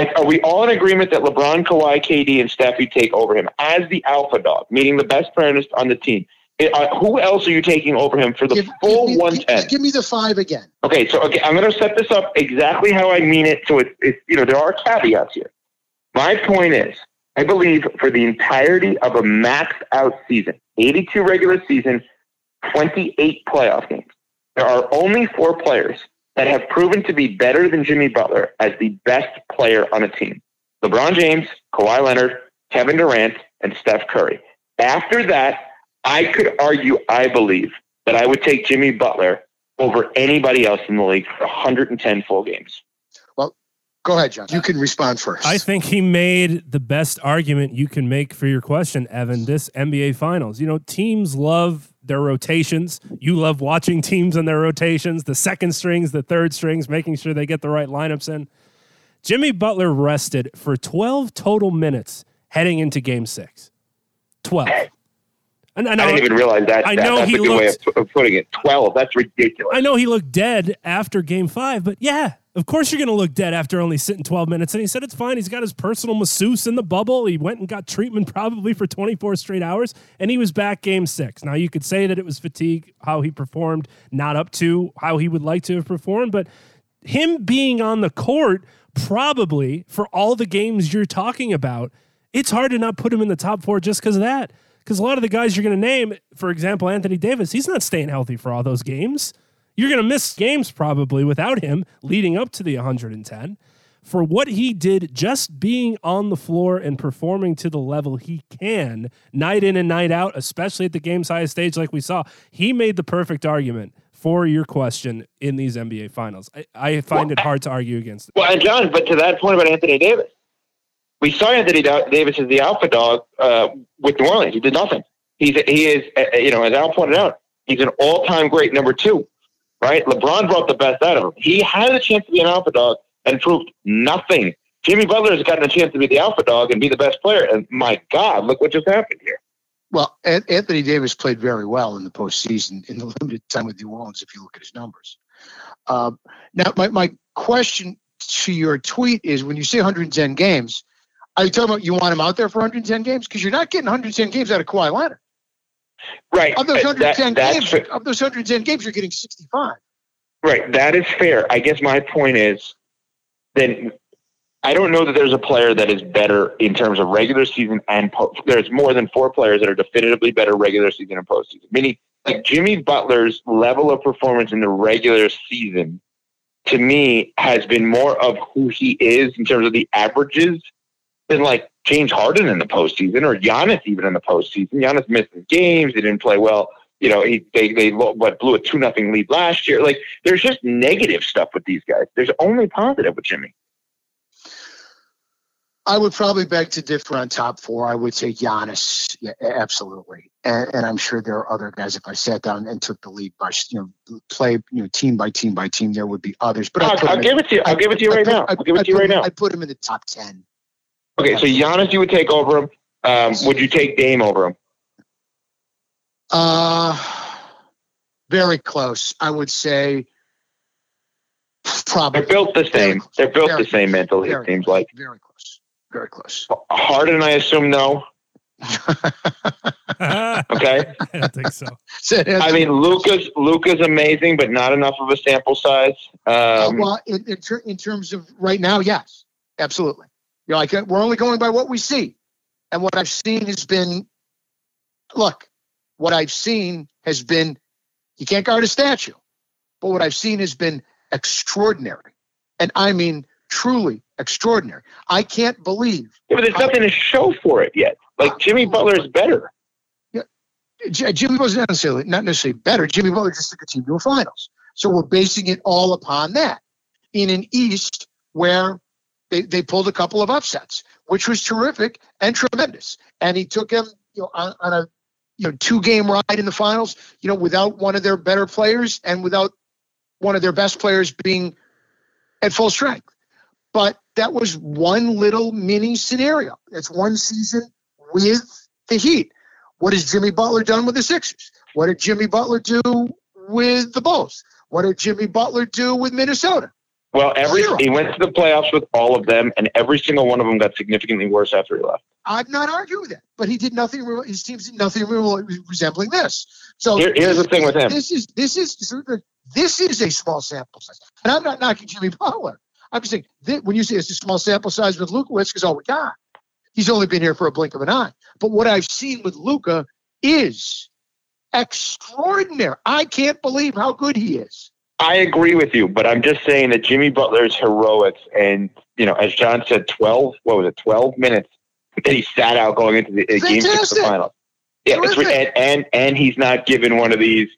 Speaker 3: Are we all in agreement that LeBron, Kawhi, KD, and Steffi take over him as the alpha dog, meaning the best player on the team? Uh, who else are you taking over him for the give, full
Speaker 2: give me,
Speaker 3: 110?
Speaker 2: Give, give, me the five again.
Speaker 3: Okay, so okay, I'm going to set this up exactly how I mean it. So it's, it's, you know, there are caveats here. My point is, I believe for the entirety of a maxed out season, 82 regular season, 28 playoff games, there are only four players that have proven to be better than Jimmy Butler as the best player on a team. LeBron James, Kawhi Leonard, Kevin Durant, and Steph Curry. After that, I could argue, I believe, that I would take Jimmy Butler over anybody else in the league for 110 full games.
Speaker 2: Well, go ahead, John. You can respond first.
Speaker 1: I think he made the best argument you can make for your question, Evan. This NBA Finals, you know, teams love their rotations. You love watching teams and their rotations, the second strings, the third strings, making sure they get the right lineups in. Jimmy Butler rested for 12 total minutes heading into game six. 12. And I,
Speaker 3: I didn't even realize that.
Speaker 1: I know
Speaker 3: that's
Speaker 1: he
Speaker 3: a good way of, putting it. Twelve. That's ridiculous.
Speaker 1: I know he looked dead after game five, but yeah, of course you're going to look dead after only sitting 12 minutes. And he said it's fine. He's got his personal masseuse in the bubble. He went and got treatment probably for 24 straight hours, and he was back game six. Now, you could say that it was fatigue, how he performed, not up to how he would like to have performed, but him being on the court, probably for all the games you're talking about, it's hard to not put him in the top four just because of that. Because a lot of the guys you're going to name, for example, Anthony Davis, he's not staying healthy for all those games. You're going to miss games probably without him leading up to the 110. For what he did just being on the floor and performing to the level he can, night in and night out, especially at the game's highest stage, like we saw, he made the perfect argument for your question in these NBA finals. I, I find it hard to argue against it.
Speaker 3: Well, and John, but to that point about Anthony Davis, we saw Anthony Davis as the alpha dog uh, with New Orleans. He did nothing. He's he is uh, you know as Al pointed out, he's an all time great number two, right? LeBron brought the best out of him. He had a chance to be an alpha dog and proved nothing. Jimmy Butler has gotten a chance to be the alpha dog and be the best player, and my God, look what just happened here.
Speaker 2: Well, Anthony Davis played very well in the postseason in the [LAUGHS] limited time with New Orleans, if you look at his numbers. Um, now, my, my question to your tweet is when you say 110 games, are you talking about you want him out there for 110 games? Because you're not getting 110 games out of Kawhi Leonard.
Speaker 3: Right.
Speaker 2: Of those
Speaker 3: Uh,
Speaker 2: 110
Speaker 3: that-
Speaker 2: games,
Speaker 3: fa-
Speaker 2: of those 110 games, you're getting 65.
Speaker 3: Right. That is fair. I guess my point is then I don't know that there's a player that is better in terms of regular season and post. There's more than four players that are definitively better regular season and postseason. Meaning, like Jimmy Butler's level of performance in the regular season, to me, has been more of who he is in terms of the averages than like James Harden in the postseason or Giannis even in the postseason. Giannis missed games. He didn't play well. You know, he, they they what blew a two nothing lead last year. Like, there's just negative stuff with these guys. There's only positive with Jimmy.
Speaker 2: I would probably beg to differ on top four. I would say Giannis, yeah, absolutely, and, and I'm sure there are other guys. If I sat down and took the lead by you know play you know team by team by team, there would be others. But I'd
Speaker 3: I'll, I'll
Speaker 2: in-
Speaker 3: give it to you. I'll
Speaker 2: I'd-
Speaker 3: give it to you
Speaker 2: I'd
Speaker 3: right
Speaker 2: put-
Speaker 3: now.
Speaker 2: I'd-
Speaker 3: I'll give it to you right now.
Speaker 2: I'd put him in the top ten.
Speaker 3: Okay, so Giannis, you would take over him. Um, would you take Dame over him?
Speaker 2: Uh, very close. I would say probably
Speaker 3: They're built the same.
Speaker 2: close.
Speaker 3: They're built
Speaker 2: Very
Speaker 3: the same mentally. It seems
Speaker 2: close.
Speaker 3: like
Speaker 2: very close, very close.
Speaker 3: Harden. I assume no. [LAUGHS]
Speaker 1: I
Speaker 3: Okay.
Speaker 1: don't think so. [LAUGHS]
Speaker 3: I mean, Luka's Luka's amazing, but not enough of a sample size.
Speaker 2: Uh,
Speaker 3: Um,
Speaker 2: well, in, in, ter- in terms of right now, yes, absolutely. You know, like we're only going by what we see, and what I've seen has been, look, what I've seen has been, you can't guard a statue, but what I've seen has been extraordinary, and I mean truly extraordinary. I can't believe
Speaker 3: yeah, but there's nothing to show for it yet. Like Jimmy Butler is better.
Speaker 2: J- Jimmy wasn't necessarily not necessarily better. Jimmy Butler just took a team to a finals, so we're basing it all upon that. In an East where they, they pulled a couple of upsets, which was terrific and tremendous, and he took him you know on, on a you know two game ride in the finals, you know without one of their better players and without one of their best players being at full strength. But that was one little mini scenario. It's one season with the Heat. What has Jimmy Butler done with the Sixers? What did Jimmy Butler do with the Bulls? What did Jimmy Butler do with Minnesota?
Speaker 3: Well, every
Speaker 2: Zero.
Speaker 3: he went to the playoffs with all of them, and every single one of them got significantly worse after he left.
Speaker 2: I'm not arguing with that, but he did nothing. His teams did nothing resembling this. So
Speaker 3: Here- here's the thing with him.
Speaker 2: This is this is this is a small sample size, and I'm not knocking Jimmy Butler. I'm just saying that when you say it's a small sample size with Lukowitz, because all we got, he's only been here for a blink of an eye. But what I've seen with Luka is extraordinary. I can't believe how good he is.
Speaker 3: I agree with you, but I'm just saying that Jimmy Butler's heroics and, you know, as John said, 12, what was it, 12 minutes that he sat out going into the uh, game six of the
Speaker 2: Fantastic.
Speaker 3: final. Yeah, and, and, and he's not given one of these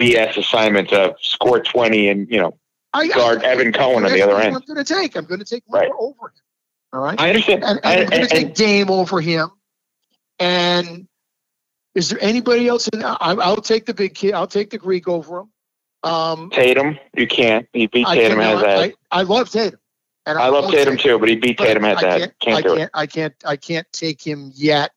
Speaker 3: BS assignments of score 20 and, you know,
Speaker 2: I,
Speaker 3: guard
Speaker 2: I,
Speaker 3: Evan Cohen on the other end.
Speaker 2: I'm going to take. I'm going to take
Speaker 3: Right.
Speaker 2: over him. All right.
Speaker 3: I understand.
Speaker 2: and, and
Speaker 3: I-
Speaker 2: I'm going to take Dame over him. And is there anybody else? In, I, I'll take the big kid. I'll take the Greek over him. Um,
Speaker 3: Tatum, you can't. He beat Tatum
Speaker 2: can't-
Speaker 3: head
Speaker 2: I. I, I love Tatum. And
Speaker 3: I love
Speaker 2: love
Speaker 3: Tatum too, but he beat
Speaker 2: but
Speaker 3: Tatum at that.
Speaker 2: can't,
Speaker 3: Can't
Speaker 2: I
Speaker 3: do it.
Speaker 2: can't, I can't, I can't take him yet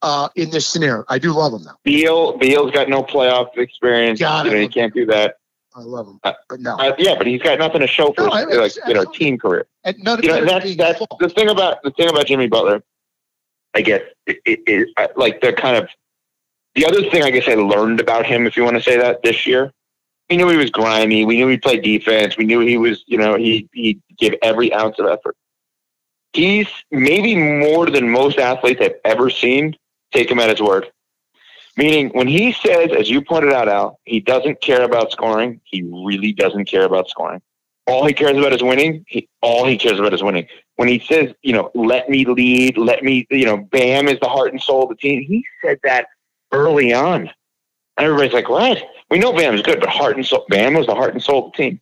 Speaker 2: uh, in this scenario. I do love him though.
Speaker 3: Beal Beal's got no playoff experience.
Speaker 2: God,
Speaker 3: you know, he can't do that.
Speaker 2: I love him,
Speaker 3: Uh,
Speaker 2: but no,
Speaker 3: Uh, yeah, but he's got nothing to show for
Speaker 2: No, I-
Speaker 3: his, like you know team career.
Speaker 2: and none of
Speaker 3: You know, that's that's the thing about the thing about Jimmy Butler. I guess it, it, it, like the kind of the other thing I guess I learned about him, if you want to say that, this year. We knew he was grimy. We knew he played defense. We knew he was, you know, he he gave every ounce of effort. He's maybe more than most athletes I've ever seen take him at his word. Meaning, when he says, as you pointed out, Al, he doesn't care about scoring. He really doesn't care about scoring. All he cares about is winning. He, all he cares about is winning. When he says, you know, let me lead, let me, you know, Bam is the heart and soul of the team. He said that early on. And everybody's like, what? We know Bam's good, but heart and soul, Bam was the heart and soul of the team.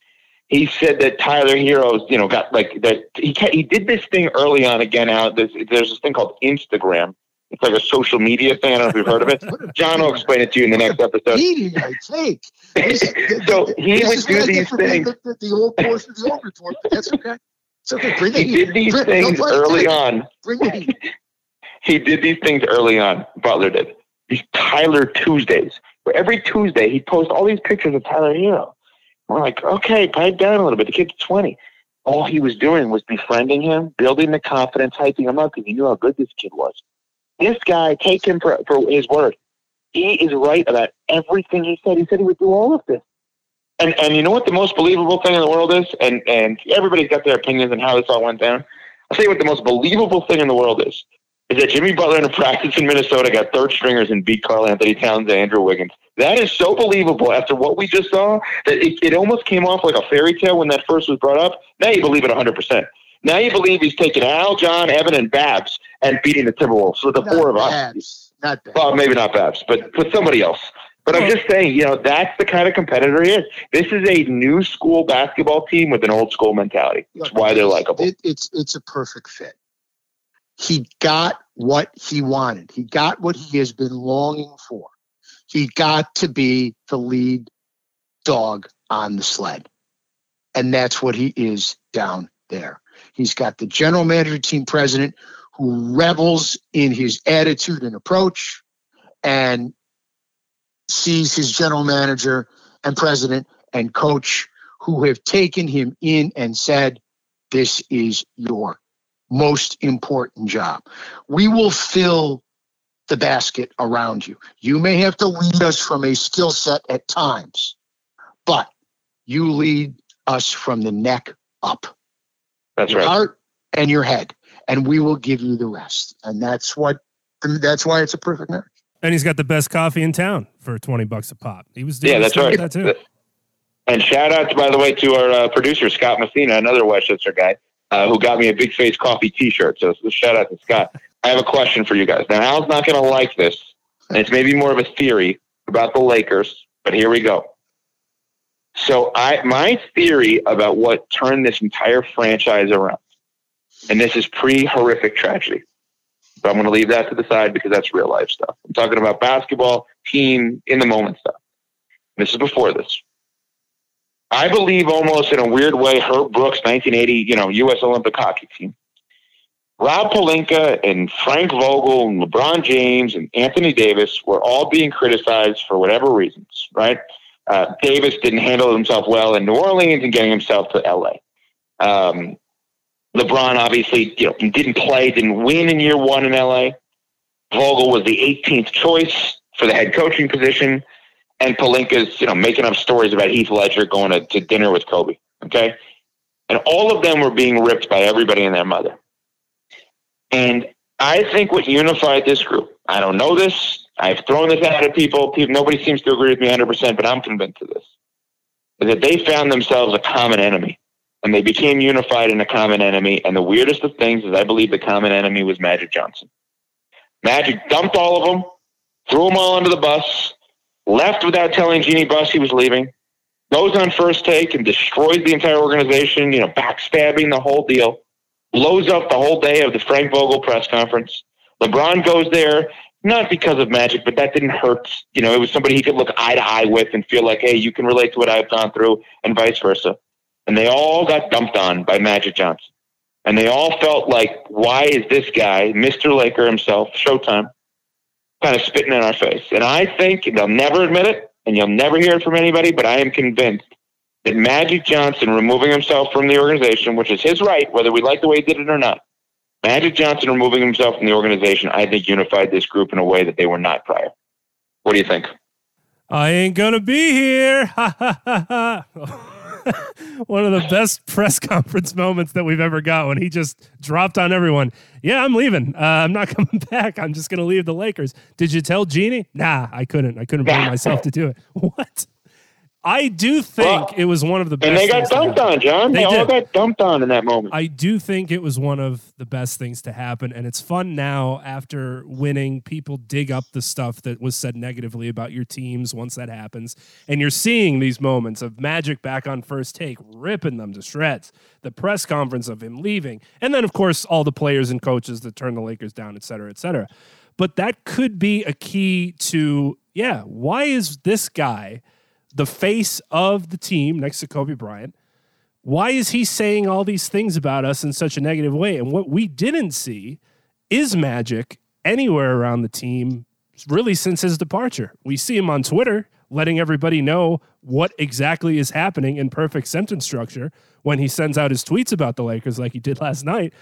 Speaker 3: He said that Tyler Herro's, you know, got like that. He he did this thing early on again. Out there's, there's this thing called Instagram. It's like a social media thing. I don't know if you've heard of it. [LAUGHS] John will explain it to you in the next episode.
Speaker 2: meeting I take. [LAUGHS]
Speaker 3: So he would do these
Speaker 2: get for being
Speaker 3: things.
Speaker 2: The, the, old portion of the old report, but that's okay. It's okay. Bring
Speaker 3: He
Speaker 2: heat.
Speaker 3: did these
Speaker 2: Bring-
Speaker 3: things early
Speaker 2: intended.
Speaker 3: on.
Speaker 2: Bring the [LAUGHS]
Speaker 3: he did these things early on. Butler did these Tyler Tuesdays, where every Tuesday he'd post all these pictures of Tyler Herro. We're like, okay, pipe down a little bit. The kid's twenty. All he was doing was befriending him, building the confidence, hyping him up because he knew how good this kid was. This guy, take him for, for his word. He is right about everything he said. He said he would do all of this. And and you know what the most believable thing in the world is? And and everybody's got their opinions on how this all went down. I'll tell you what the most believable thing in the world is. Is that Jimmy Butler in a practice in Minnesota got third stringers and beat Karl-Anthony Towns and Andrew Wiggins. That is so believable after what we just saw that it, it almost came off like a fairy tale when that first was brought up. Now you believe it 100%. Now you believe he's taking Al, John, Evan, and Babs and beating the Timberwolves. So the
Speaker 2: Not
Speaker 3: four of us.
Speaker 2: Babs. Not Babs.
Speaker 3: Well, maybe not Babs, but but somebody else. But I'm just saying, you know, that's the kind of competitor he is. This is a new school basketball team with an old school mentality. That's why they're
Speaker 2: it's-
Speaker 3: likable.
Speaker 2: It, it's it's a perfect fit. He got what he wanted. He got what he mm-hmm. has been longing for. He got to be the lead dog on the sled. And that's what he is down there. He's got the general manager, team president, who revels in his attitude and approach and sees his general manager and president and coach who have taken him in and said, This is your most important job. We will fill the basket around you. You may have to lead us from a skill set at times, but you lead us from the neck up,
Speaker 3: That's
Speaker 2: your
Speaker 3: right.
Speaker 2: heart and your head, and we will give you the rest. And that's what that's why it's a perfect marriage.
Speaker 1: And he's got the best coffee in town for 20 bucks a pop. He was doing
Speaker 3: Yeah, that's right.
Speaker 1: That too.
Speaker 3: And shout out, by the way, to our uh, producer Scott Messina, another Westchester guy, uh, who got me a Big Face Coffee T-shirt. So, so shout out to Scott. I have a question for you guys. Now, Al's not going to like this, and it's maybe more of a theory about the Lakers, but here we go. So, I my theory about what turned this entire franchise around, and this is pre-horrific tragedy, but I'm going to leave that to the side because that's real life stuff. I'm talking about basketball, team, in the moment stuff. This is before this. I believe almost in a weird way, Herb Brooks, 1980, you know, U.S. Olympic hockey team. Rob Pelinka and Frank Vogel and LeBron James and Anthony Davis were all being criticized for whatever reasons, right? Uh, Davis didn't handle himself well in New Orleans and getting himself to L.A. Um, LeBron obviously, you know, didn't play, didn't win in year one in L.A. Vogel was the 18th choice for the head coaching position and Pelinka's, you know, making up stories about Heath Ledger going to, to dinner with Kobe. Okay. And all of them were being ripped by everybody and their mother. And I think what unified this group, I don't know this. I've thrown this out at people. people nobody seems to agree with me 100%, but I'm convinced of this. Is that they found themselves a common enemy and they became unified in a common enemy. And the weirdest of things is I believe the common enemy was Magic Johnson. Magic dumped all of them, threw them all under the bus, left without telling Jeanie Buss he was leaving, goes on first take and destroys the entire organization, you know, backstabbing the whole deal, blows up the whole day of the Frank Vogel press conference. LeBron goes there, not because of magic, but that didn't hurt. You know, it was somebody he could look eye to eye with and feel like, hey, you can relate to what I've gone through, and vice versa. And they all got dumped on by Magic Johnson. And they all felt like, why is this guy, Mr. Laker himself, Showtime, kind of spitting in our face. And I think they'll never admit it, and you'll never hear it from anybody, but I am convinced that Magic Johnson removing himself from the organization, which is his right, whether we like the way he did it or not, Magic Johnson removing himself from the organization, I think unified this group in a way that they were not prior. What do you think?
Speaker 1: I ain't gonna be here. [LAUGHS] [LAUGHS] [LAUGHS] One of the best press conference moments that we've ever got when he just dropped on everyone. Yeah, I'm leaving. Uh, I'm not [LAUGHS] coming back. I'm just gonna leave the Lakers. Did you tell Jeanie? Nah, I couldn't. I couldn't bring [LAUGHS] myself to do it. What? I do think well, it was one of the best.
Speaker 3: And they got dumped on, John. They, they all got dumped on in that moment.
Speaker 1: I do think it was one of the best things to happen. And it's fun now after winning, people dig up the stuff that was said negatively about your teams once that happens. And you're seeing these moments of Magic back on first take, ripping them to shreds. The press conference of him leaving. And then, of course, all the players and coaches that turn the Lakers down, et cetera, et cetera. But that could be a key to, yeah, why is this guy – the face of the team next to Kobe Bryant. Why is he saying all these things about us in such a negative way? And what we didn't see is magic anywhere around the team really since his departure. We see him on Twitter letting everybody know what exactly is happening in perfect sentence structure when he sends out his tweets about the Lakers like he did last night.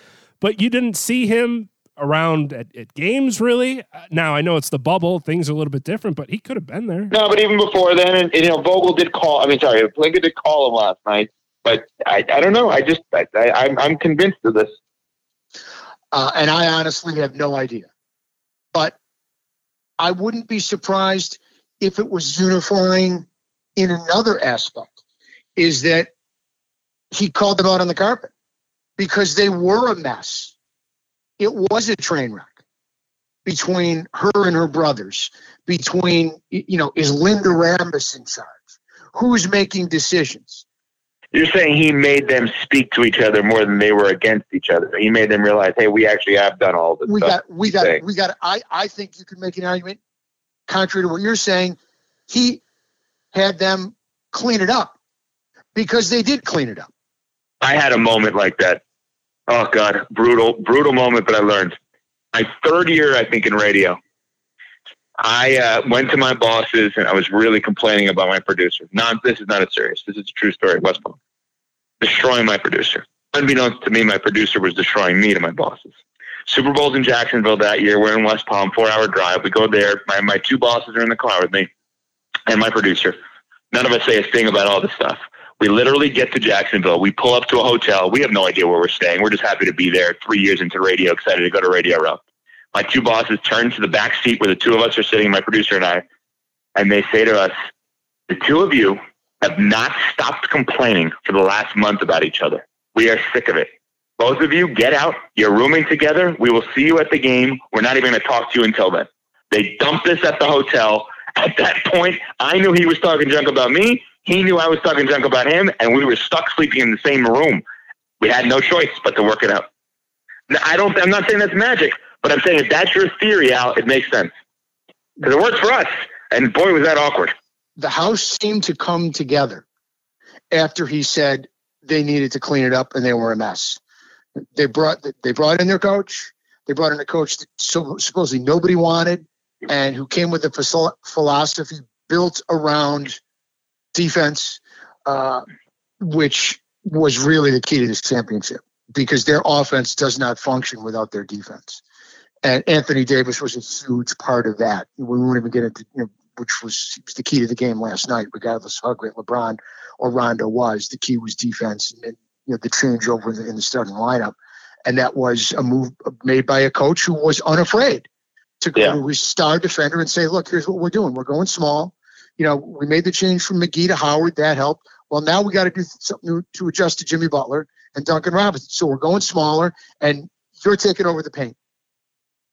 Speaker 1: But you didn't see him around at, at, games really. Now i know it's the bubble. Things are a little bit different but he could have been there.
Speaker 3: No but even before then and, and you know vogel did call i mean sorry Pelinka did call him last night but i, I don't know. I just I, I, am I'm convinced of this.
Speaker 2: Uh, and i honestly have no idea. But i wouldn't be surprised if it was unifying in another aspect is that he called them out on the carpet because they were a mess it was a train wreck between her and her brothers, between, you know, is Linda Rambis in charge? Who's making decisions?
Speaker 3: You're saying he made them speak to each other more than they were against each other. He made them realize, hey, we actually have done all this.
Speaker 2: We got, we got, saying. we got. I, I think you can make an argument, contrary to what you're saying. He had them clean it up because they did clean it up.
Speaker 3: I had a moment like that oh god, brutal, brutal moment. But I learned. My third year, I think, in radio, I uh, went to my bosses and I was really complaining about my producer. Not this is not a serious. This is a true story. West Palm destroying my producer. Unbeknownst to me, my producer was destroying me to my bosses. Super Bowl's in Jacksonville that year. We're in West Palm, four hour drive. We go there. My my two bosses are in the car with me, and my producer. None of us say a thing about all this stuff. We literally get to Jacksonville. We pull up to a hotel. We have no idea where we're staying. We're just happy to be there. Three years into radio, excited to go to Radio Row. My two bosses turn to the back seat where the two of us are sitting, my producer and I, and they say to us, The two of you have not stopped complaining for the last month about each other. We are sick of it. Both of you get out. You're rooming together. We will see you at the game. We're not even going to talk to you until then. They dumped this at the hotel. At that point, I knew he was talking junk about me. He knew I was talking junk about him, and we were stuck sleeping in the same room. We had no choice but to work it out. Now, I don't. I'm not saying that's magic, but I'm saying if that's your theory, Al, it makes sense because it works for us. And boy, was that awkward.
Speaker 2: The house seemed to come together after he said they needed to clean it up and they were a mess. They brought they brought in their coach. They brought in a coach that so, supposedly nobody wanted, and who came with a philosophy built around defense, uh, which was really the key to this championship because their offense does not function without their defense. And Anthony Davis was a huge part of that. We won't even get into, you know, which was, was the key to the game last night, regardless of how great LeBron or Rondo was. The key was defense and you know, the changeover in the, in the starting lineup. And that was a move made by a coach who was unafraid to go yeah. to his star defender and say, look, here's what we're doing. We're going small you know, we made the change from McGee to Howard. That helped. Well, now we got to do something to adjust to Jimmy Butler and Duncan Robinson. So we're going smaller, and you're taking over the paint.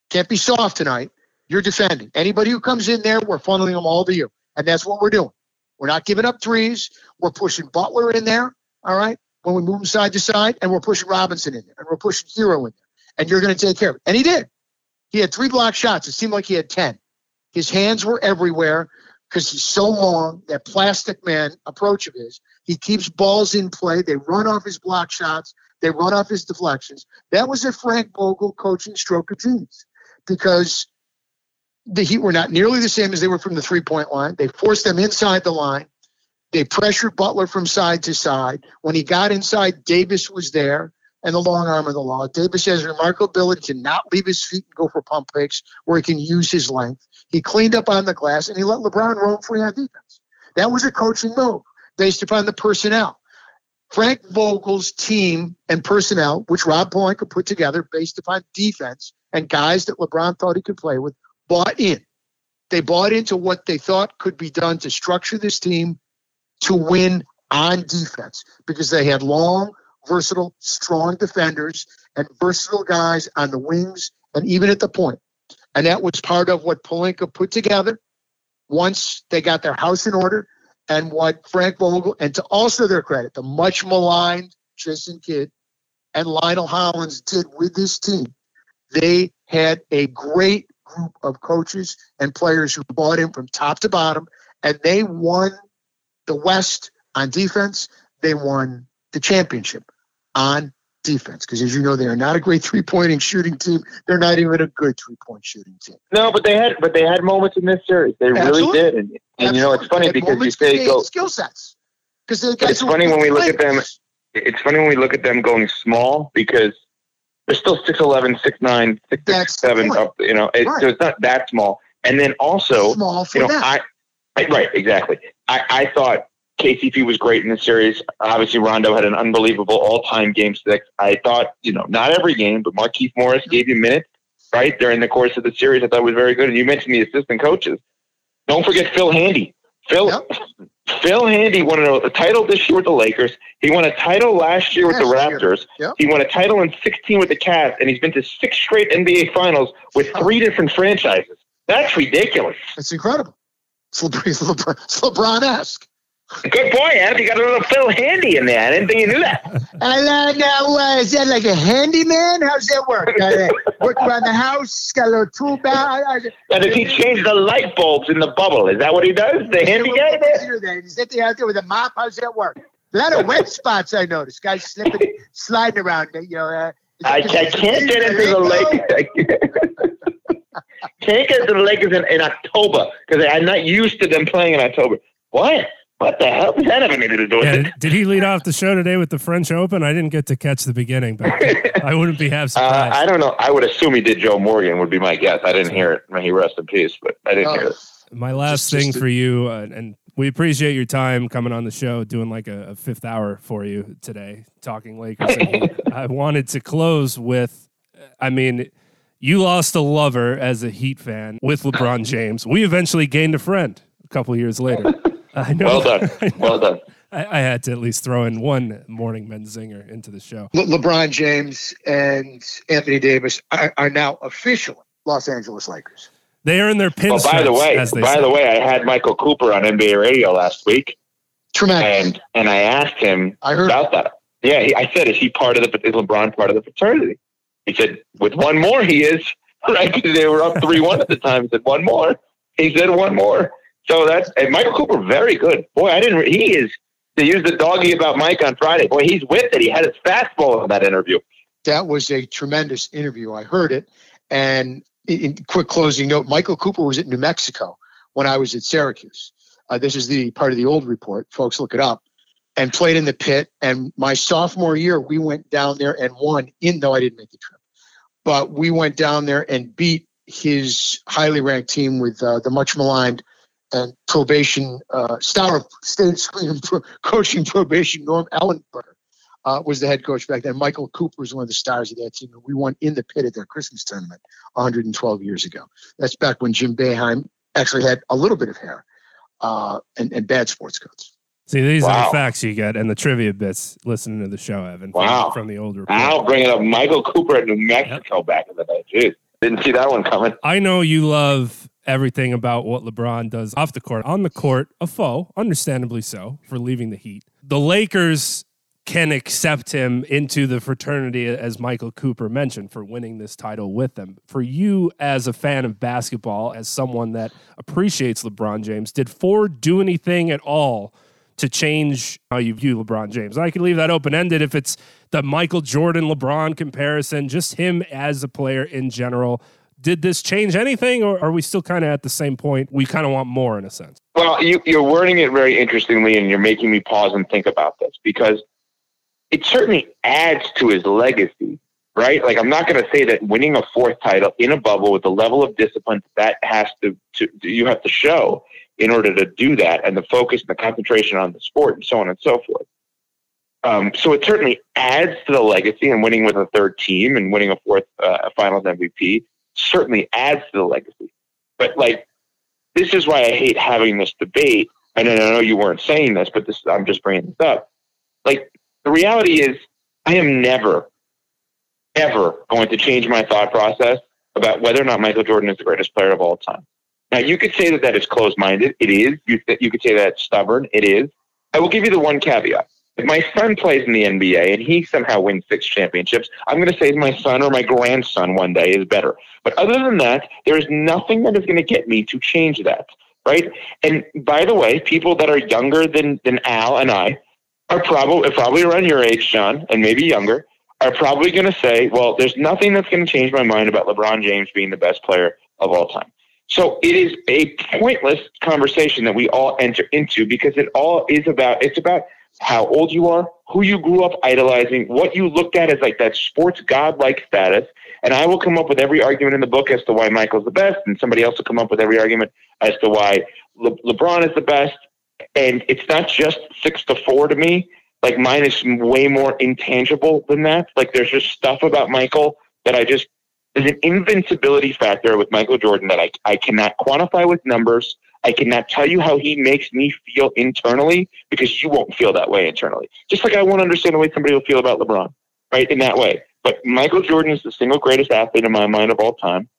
Speaker 2: Can't be soft tonight. You're defending. Anybody who comes in there, we're funneling them all to you. And that's what we're doing. We're not giving up threes. We're pushing Butler in there, all right, when we move him side to side, and we're pushing Robinson in there, and we're pushing Herro in there. And you're going to take care of it. And he did. He had three block shots. It seemed like he had 10. His hands were everywhere because he's so long, that plastic man approach of his. He keeps balls in play. They run off his block shots. They run off his deflections. That was a Frank Vogel coaching stroke of genius because the Heat were not nearly the same as they were from the three point line. They forced them inside the line. They pressured Butler from side to side. When he got inside, Davis was there and the long arm of the law. Davis has remarkable ability to not leave his feet and go for pump fakes where he can use his length. He cleaned up on the glass and he let LeBron roam free on defense. That was a coaching move based upon the personnel. Frank Vogel's team and personnel, which Rob Pelinka put together based upon defense and guys that LeBron thought he could play with, bought in. They bought into what they thought could be done to structure this team to win on defense because they had long, versatile, strong defenders and versatile guys on the wings and even at the point. And that was part of what Pelinka put together once they got their house in order and what Frank Vogel, and to also their credit, the much maligned Jason Kidd and Lionel Hollins did with this team. They had a great group of coaches and players who bought in from top to bottom, and they won the West on defense. They won the championship on defense because, as you know, they are not a great three-point shooting team. They're not even a good three-point shooting team.
Speaker 3: No, but they had but they had moments in this series. They
Speaker 2: Absolutely.
Speaker 3: really did, and, and you know it's funny because you say go.
Speaker 2: skill sets because
Speaker 3: It's funny when we look at them. It's funny when we look at them going small because they're still 6'11", 6'9", 6'7",
Speaker 2: That's the point.
Speaker 3: up. You know, it,
Speaker 2: Right.
Speaker 3: so it's not that small. And then also,
Speaker 2: small for
Speaker 3: you know,
Speaker 2: them.
Speaker 3: I, I right, exactly. I, I thought KCP was great in the series. Obviously, Rondo had an unbelievable all-time game six. I thought, you know, not every game, but Markieff Morris gave you minutes, right, during the course of the series. I thought was very good. And you mentioned the assistant coaches. Don't forget Phil Handy. Phil
Speaker 2: Yep.
Speaker 3: Phil Handy won a, title this year with the Lakers. He won a title last year with the Raptors.
Speaker 2: Yep.
Speaker 3: He won a title in 16 with the Cavs, and he's been to six straight NBA Finals with three different franchises. That's ridiculous.
Speaker 2: It's incredible. It's LeBron- it's LeBron- it's LeBron-esque.
Speaker 3: Good point, Ed. You got a little Phil Handy in there. I didn't think you knew that.
Speaker 2: I learned that uh, is that like a handyman? How's that work? Uh, work around the house, got a little tool belt. I- I-
Speaker 3: And if he changed the light bulbs in the bubble, is that what he does? The handy guy there?
Speaker 2: Is that the out there with a mop? How's that work? A lot of wet spots I noticed. Guys slipping, sliding around. You know, uh,
Speaker 3: I, I can't get into the Lakers. [LAUGHS] can't get into the Lakers in, in October because I'm not used to them playing in October. What? What the hell does that have anything to do with
Speaker 1: Yeah,
Speaker 3: it?
Speaker 1: did, did he lead off the show today with the French Open? I didn't get to catch the beginning, but I wouldn't be half [LAUGHS]
Speaker 3: Uh,
Speaker 1: surprised.
Speaker 3: I don't know. I would assume he did Joe Morgan would be my guess. I didn't hear it. May he rest in peace, but I didn't hear
Speaker 2: Oh,
Speaker 3: it.
Speaker 1: My last
Speaker 2: Just-
Speaker 1: thing
Speaker 2: just to-
Speaker 1: for you, uh, and we appreciate your time coming on the show, doing like a, a fifth hour for you today, talking Lakers. And Heat. [LAUGHS] I wanted to close with, I mean, you lost a lover as a Heat fan with LeBron James. We eventually gained a friend a couple years later. [LAUGHS] [LAUGHS] I know.
Speaker 3: Well done. [LAUGHS]
Speaker 1: I, know.
Speaker 3: Well done.
Speaker 1: I, I had to at least throw in one morning men zinger into the show.
Speaker 2: Le- LeBron James and Anthony Davis are, are now officially Los Angeles Lakers.
Speaker 1: They are in their
Speaker 3: Well,
Speaker 1: pinstripes.
Speaker 3: Oh, by the way,
Speaker 1: as
Speaker 3: by
Speaker 1: say.
Speaker 3: the way, I had Michael Cooper on NBA radio last week,
Speaker 2: Tremendous.
Speaker 3: and and I asked him
Speaker 2: I heard
Speaker 3: about that. Yeah, he, I said, "Is he part of the? Is LeBron part of the fraternity?" He said, "With one more, he is." [LAUGHS] Right? they were up three one at the time. He said, "One more." He said, "One more." So that's and Michael Cooper, very good. Boy, I didn't. He is. They used the doggy about Mike on Friday. Boy, he's with it. He had his fastball in that interview.
Speaker 2: that was a tremendous interview. I heard it. And in quick closing note, Michael Cooper was at New Mexico when I was at Syracuse. Uh, this is the part of the old report. Folks, look it up. And played in the pit. And my sophomore year, we went down there and won, in though I didn't make the trip. But we went down there and beat his highly ranked team with uh, the much maligned and probation uh, star of state school [LAUGHS] pro- coaching probation, Norm Ellenberger uh, was the head coach back then. Michael Cooper was one of the stars of that team, and we won in the pit at their Christmas tournament 112 years ago. That's back when Jim Boeheim actually had a little bit of hair uh, and, and bad sports coats.
Speaker 1: See, these are the facts you get and the trivia bits listening to the show, Evan. From,
Speaker 3: Wow.
Speaker 1: From the old report.
Speaker 3: I'll bring it up. Michael Cooper at New Mexico back in the day. Jeez, didn't see that one coming.
Speaker 1: I know you love everything about what LeBron does off the court. On the court, a foe, understandably so, for leaving the Heat. The Lakers can accept him into the fraternity, as Michael Cooper mentioned, for winning this title with them. For you, as a fan of basketball, as someone that appreciates LeBron James, did Ford do anything at all to change how you view LeBron James? I can leave that open ended if it's the Michael Jordan LeBron comparison, just him as a player in general. Did this change anything, or are we still kind of at the same point? We kind of want more in a sense.
Speaker 3: Well, you, you're wording it very interestingly, and you're making me pause and think about this because it certainly adds to his legacy, right? Like, I'm not going to say that winning a fourth title in a bubble with the level of discipline that has to, to you have to show in order to do that, and the focus and the concentration on the sport, and so on and so forth. Um, so it certainly adds to the legacy, and winning with a third team and winning a fourth uh, Finals MVP certainly adds to the legacy. But like, this is why I hate having this debate. And I know you weren't saying this, but this I'm just bringing this up. Like, the reality is, I am never, ever going to change my thought process about whether or not Michael Jordan is the greatest player of all time. Now, you could say that that is closed-minded. It is. You, you could say that it's stubborn. It is. I will give you the one caveat. If my son plays in the NBA and he somehow wins six championships, I'm going to say my son or my grandson one day is better. But other than that, there is nothing that is going to get me to change that. Right. And by the way, people that are younger than, than Al and I are probably, probably around your age, John, and maybe younger, are probably going to say, well, there's nothing that's going to change my mind about LeBron James being the best player of all time. So it is a pointless conversation that we all enter into because it all is about, it's about how old you are, who you grew up idolizing, what you looked at as like that sports godlike status. And I will come up with every argument in the book as to why Michael's the best, and somebody else will come up with every argument as to why Le- LeBron is the best. And it's not just six to four to me. Like mine is way more intangible than that. Like there's just stuff about Michael that I just there's an invincibility factor with Michael Jordan that I, I cannot quantify with numbers. I cannot tell you how he makes me feel internally because you won't feel that way internally. Just like I won't understand the way somebody will feel about LeBron, right? In that way. But Michael Jordan is the single greatest athlete in my mind of all time.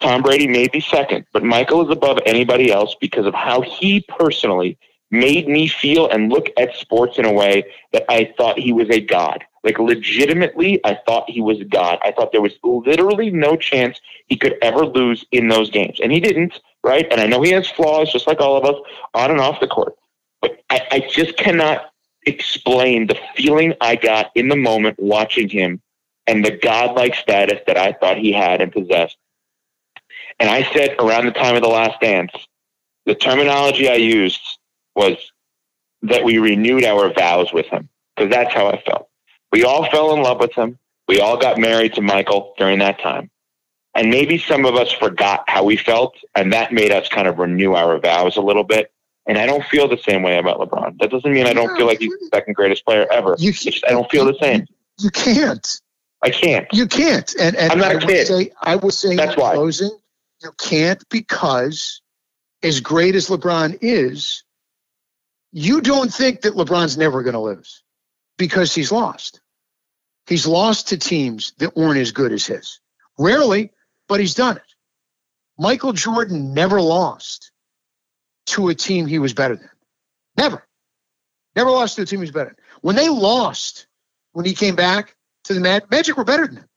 Speaker 3: Tom Brady may be second, but Michael is above anybody else because of how he personally made me feel and look at sports in a way that I thought he was a god. Like legitimately, I thought he was a god. I thought there was literally no chance he could ever lose in those games. And he didn't right? And I know he has flaws, just like all of us, on and off the court. But I, I just cannot explain the feeling I got in the moment watching him and the godlike status that I thought he had and possessed. And I said around the time of the last dance, the terminology I used was that we renewed our vows with him because that's how I felt. We all fell in love with him. We all got married to Michael during that time. And maybe some of us forgot how we felt, and that made us kind of renew our vows a little bit. And I don't feel the same way about LeBron. That doesn't mean I don't feel like he's the second greatest player ever. You, just, I don't feel the same.
Speaker 2: You can't.
Speaker 3: I can't.
Speaker 2: You can't. And, and
Speaker 3: I'm not
Speaker 2: I
Speaker 3: a kid.
Speaker 2: Would say, I would say
Speaker 3: That's why.
Speaker 2: closing, you can't because as great as LeBron is, you don't think that LeBron's never going to lose because he's lost. He's lost to teams that weren't as good as his. Rarely, but he's done it. Michael Jordan never lost to a team he was better than. Never. Never lost to a team he was better than. When they lost, when he came back to the Magic, Magic were better than him.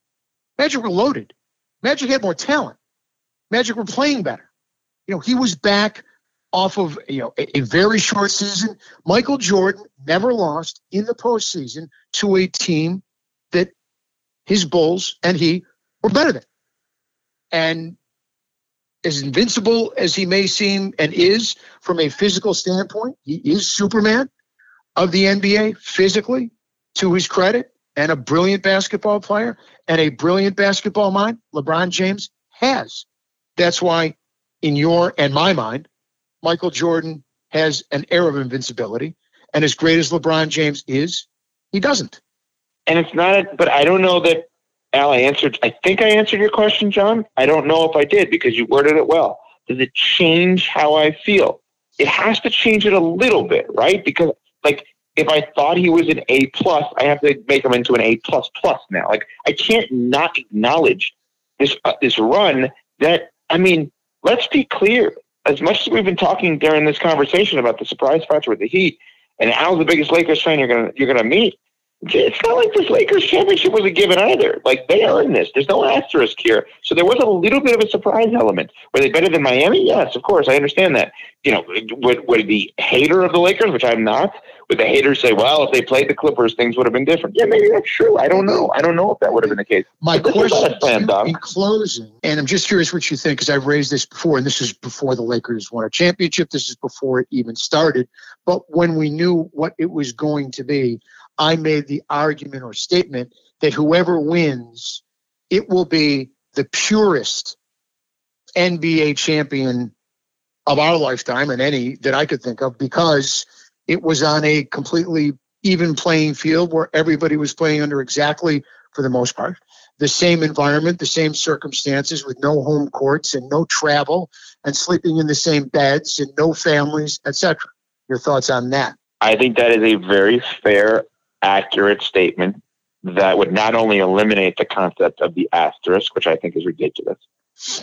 Speaker 2: Magic were loaded. Magic had more talent. Magic were playing better. You know, he was back off of you know a, a, very short season. Michael Jordan never lost in the postseason to a team that his Bulls and he were better than. And as invincible as he may seem and is from a physical standpoint, he is Superman of the NBA physically, to his credit, and a brilliant basketball player and a brilliant basketball mind. LeBron James has. That's why, in your and my mind, Michael Jordan has an air of invincibility. And as great as LeBron James is, he doesn't.
Speaker 3: And it's not, a, but I don't know that Al, I answered. I think I answered your question, John. I don't know if I did because you worded it well. Does it change how I feel? It has to change it a little bit, right? Because like if I thought he was an A plus, I have to make him into an A plus plus now. Like I can't not acknowledge this uh, this run. That I mean, let's be clear. As much as we've been talking during this conversation about the surprise factor with the Heat, and Al's the biggest Lakers fan you're gonna you're gonna meet it's not like this Lakers championship was a given either. Like they earned this. There's no asterisk here. So there was a little bit of a surprise element. Were they better than Miami? Yes, of course. I understand that. you know, would, would the hater of the Lakers, which I'm not, would the haters say, well, if they played the Clippers, things would have been different? Yeah, maybe that's true. I don't know. I don't know if that would have been the case.
Speaker 2: My question plan, in closing, and I'm just curious what you think, because I've raised this before, and this is before the Lakers won a championship. This is before it even started. But when we knew what it was going to be, I made the argument or statement that whoever wins, it will be the purest NBA champion of our lifetime and any that I could think of because it was on a completely even playing field where everybody was playing under exactly, for the most part, the same environment, the same circumstances with no home courts and no travel and sleeping in the same beds and no families, etc. Your thoughts on that?
Speaker 3: I think that is a very fair, accurate statement that would not only eliminate the concept of the asterisk, which I think is ridiculous,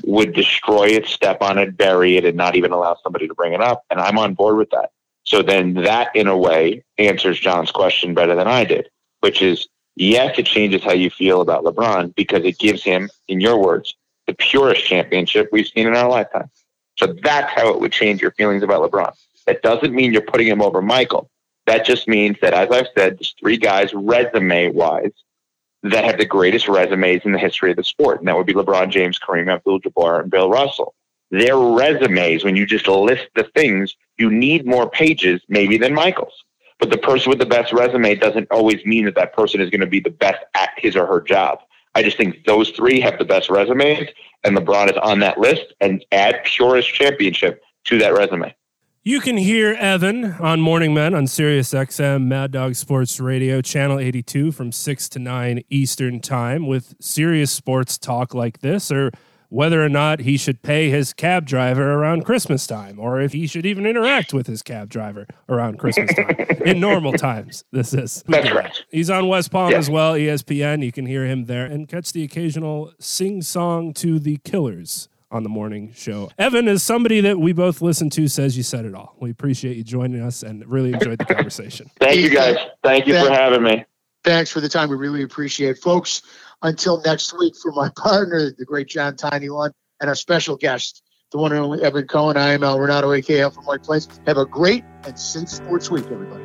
Speaker 3: would destroy it, step on it, bury it, and not even allow somebody to bring it up. And I'm on board with that. So then that, in a way, answers John's question better than I did, which is yes, it changes how you feel about LeBron because it gives him, in your words, the purest championship we've seen in our lifetime. So that's how it would change your feelings about LeBron. That doesn't mean you're putting him over Michael. That just means that, as I've said, there's three guys resume wise that have the greatest resumes in the history of the sport, and that would be LeBron James, Kareem Abdul-Jabbar, and Bill Russell. Their resumes, when you just list the things, you need more pages maybe than Michael's. But the person with the best resume doesn't always mean that that person is going to be the best at his or her job. I just think those three have the best resumes, and LeBron is on that list. And add purest championship to that resume.
Speaker 1: You can hear Evan on Morning Men on Sirius XM Mad Dog Sports Radio, channel 82 from 6 to 9 Eastern Time with serious sports talk like this, or whether or not he should pay his cab driver around Christmas time, or if he should even interact with his cab driver around Christmas time [LAUGHS] in normal times. This is.
Speaker 3: That's right.
Speaker 1: He's on West Palm yeah. as well, ESPN. You can hear him there and catch the occasional sing song to the Killers on the morning show. Evan is somebody that we both listen to says you said it all. We appreciate you joining us and really enjoyed the conversation. [LAUGHS]
Speaker 3: Thank you guys. Thank you for having me.
Speaker 2: Thanks for the time. We really appreciate it. Folks, until next week for my [LAUGHS] partner, the great John Tiny Lund, and our special guest, the one and only Evan Cohen. I am Al Renauto, AKL from White Plains. Have a great and safe sports week, everybody.